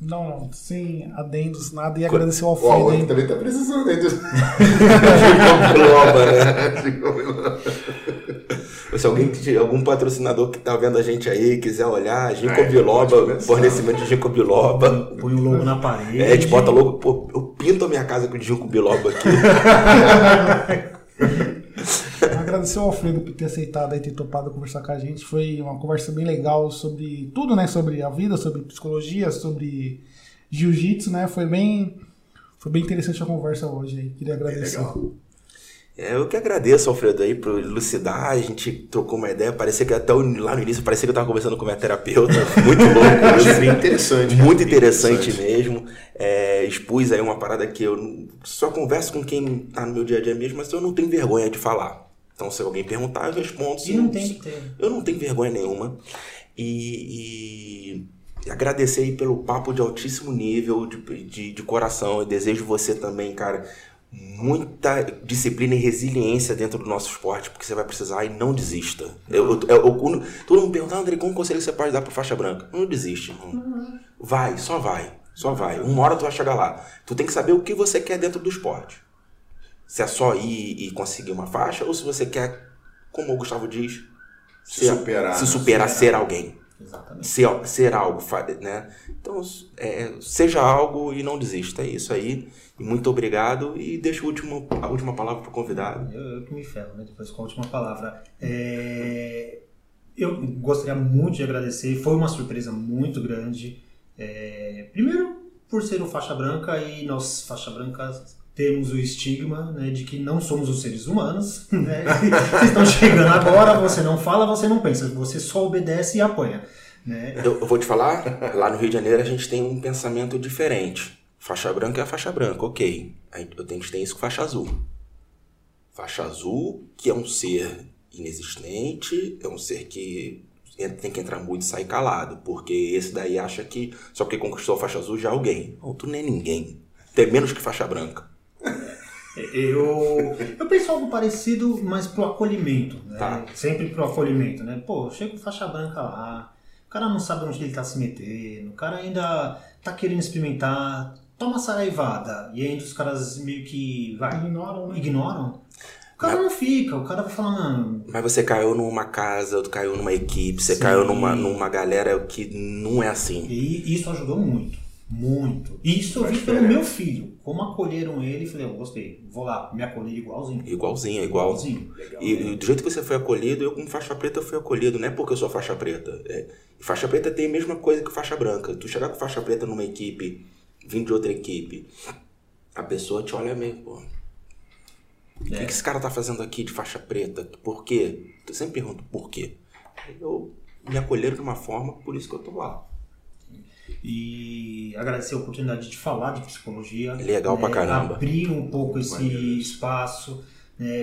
Não, não, sem adendos, nada. E agradecer o Alfredo aí. também tá precisando aí. Globa, né? Se alguém, algum patrocinador que tá vendo a gente aí, quiser olhar, Ginkgo É, biloba, fornecimento de Ginkgo biloba. Põe o logo na parede. É, a gente bota logo, pô, eu pinto a minha casa com Ginkgo biloba aqui. Agradecer ao Alfredo por ter aceitado e ter topado conversar com a gente. Foi uma conversa bem legal sobre tudo, né? Sobre a vida, sobre psicologia, sobre jiu-jitsu, né? Foi bem, foi bem interessante a conversa hoje aí. Queria agradecer. legal. É, eu que agradeço, Alfredo, aí, por elucidar. A gente trocou uma ideia. Parecia que até lá no início, parecia que eu tava conversando com minha terapeuta. Muito louco. Eu achei bem interessante. Muito bem interessante mesmo. É, expus aí uma parada que eu só converso com quem tá no meu dia a dia mesmo, mas eu não tenho vergonha de falar. Então, se alguém perguntar, eu respondo. E não tem que ter. Eu não tenho vergonha nenhuma. E, e agradecer aí pelo papo de altíssimo nível, de, de, de coração. Eu desejo você também, cara, muita disciplina e resiliência dentro do nosso esporte, porque você vai precisar e não desista. Eu, eu, eu- eu- todo mundo pergunta, "Ah, André, qual conselho você pode dar pra faixa branca? Não desiste, irmão. Vai, só vai. Só vai. Uma hora tu vai chegar lá. Tu tem que saber o que você quer dentro do esporte. Se é só ir e conseguir uma faixa, ou se você quer, como o Gustavo diz, Se superar, se né? superar, ser alguém Exatamente. ser, ser algo, né? Então, é, seja algo e não desista. É isso aí. Muito obrigado. E deixo o último, a última palavra para o convidado. Eu, eu que me ferro, né? Depois com a última palavra. É, Eu gostaria muito de agradecer, foi uma surpresa muito grande. É, Primeiro, por ser o faixa branca e nós, faixa branca, temos o estigma né, de que não somos os seres humanos. Né? Vocês estão chegando agora, você não fala, você não pensa, você só obedece e apanha. Né? Eu, eu vou te falar, lá no Rio de Janeiro a gente tem um pensamento diferente. Faixa branca é a faixa branca, ok. Aí eu tenho que ter isso com faixa azul. Faixa azul, que é um ser inexistente, é um ser que tem que entrar muito e sair calado, porque esse daí acha que só porque conquistou a faixa azul já é alguém. Não, tu nem é ninguém. Tem menos que faixa branca. Eu, eu penso algo parecido, mas pro acolhimento, né? Tá. Sempre pro acolhimento, né? Pô, chega com faixa branca lá, o cara não sabe onde ele tá se metendo, o cara ainda tá querendo experimentar, toma saraivada, e aí os caras meio que, vai, Ignoram, né? ignoram. O cara não fica, o cara vai falar, mano, Mas você caiu numa casa, tu caiu numa equipe, você Sim. caiu numa, numa galera que não é assim. E isso ajudou muito, muito. E isso eu vi pelo meu filho. Como acolheram ele, falei, eu gostei, vou lá, me acolher igualzinho. Igualzinho, igual. Igualzinho. E, e do jeito que você foi acolhido, eu como faixa preta fui acolhido, não é porque eu sou faixa preta. É, faixa preta tem a mesma coisa que faixa branca. Tu chegar com faixa preta numa equipe, vindo de outra equipe, a pessoa te olha meio, pô. O que, que esse cara tá fazendo aqui de faixa preta? Por quê? Eu sempre pergunto por quê. Eu me acolheram de uma forma, por isso que eu tô lá. e agradecer a oportunidade de falar de psicologia. Legal pra né, caramba. Abrir um pouco esse espaço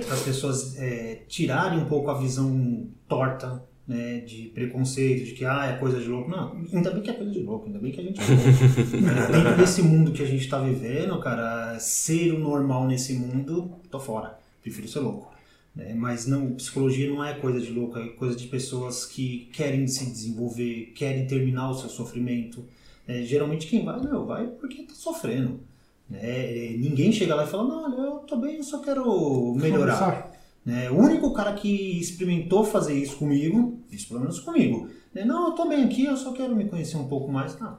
para as pessoas é, tirarem um pouco a visão torta né, de preconceito, de que ah, é coisa de louco. Não, ainda bem que é coisa de louco, ainda bem que a gente é louco. Dentro desse mundo que a gente está vivendo, cara, ser o normal nesse mundo, tô fora. Prefiro ser louco. né? Mas não, psicologia não é coisa de louco, é coisa de pessoas que querem se desenvolver, querem terminar o seu sofrimento. É, geralmente quem vai, meu, vai porque tá sofrendo. Né? Ninguém chega lá e fala, não, olha, eu tô bem, eu só quero melhorar. Né? O único cara que experimentou fazer isso comigo, isso pelo menos comigo, né? não, eu tô bem aqui, eu só quero me conhecer um pouco mais. Ah,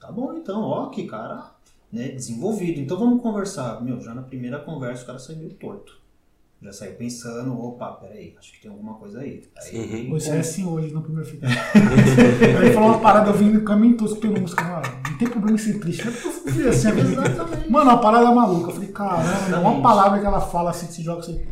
tá bom então, ó, que cara né, desenvolvido. Então vamos conversar. Meu, já na primeira conversa o cara saiu meio torto. Já saiu pensando, opa, peraí, acho que tem alguma coisa aí. aí Você é assim hoje no primeiro filme. Ele falou uma parada, eu vim no caminho todo escutando música. Mano, não tem problema em ser triste. Não é porque eu fui assim, Exatamente. Mano, uma parada maluca. Eu falei, caramba, uma Exatamente. palavra que ela fala assim, que se joga assim.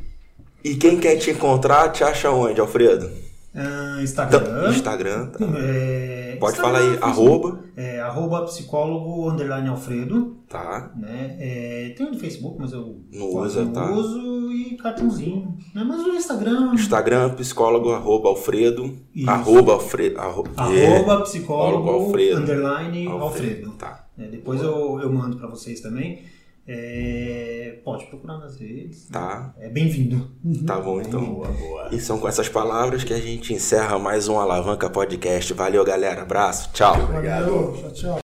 E quem quer te encontrar, te acha onde, Alfredo? Então, Instagram. Instagram, tá? É, Pode Instagram, falar aí, Facebook. arroba, É, arroba psicólogo underline Alfredo. tá? Né? É, tem o do Facebook, mas eu Não usa, tá. uso e cartãozinho. Né? Mas o Instagram. Instagram, psicólogo, arroba Alfredo, Isso. arroba Alfredo, arro- é, Arroba psicólogo Alfredo. underline Alfredo. Alfredo. Tá. É, depois eu, eu mando pra vocês também. É, pode procurar nas redes. Tá, É bem-vindo. tá bom então. Boa, boa. E são com essas palavras que a gente encerra mais um Alavanca Podcast. Valeu, galera. Abraço. Tchau. Obrigado. Valeu, tchau, tchau.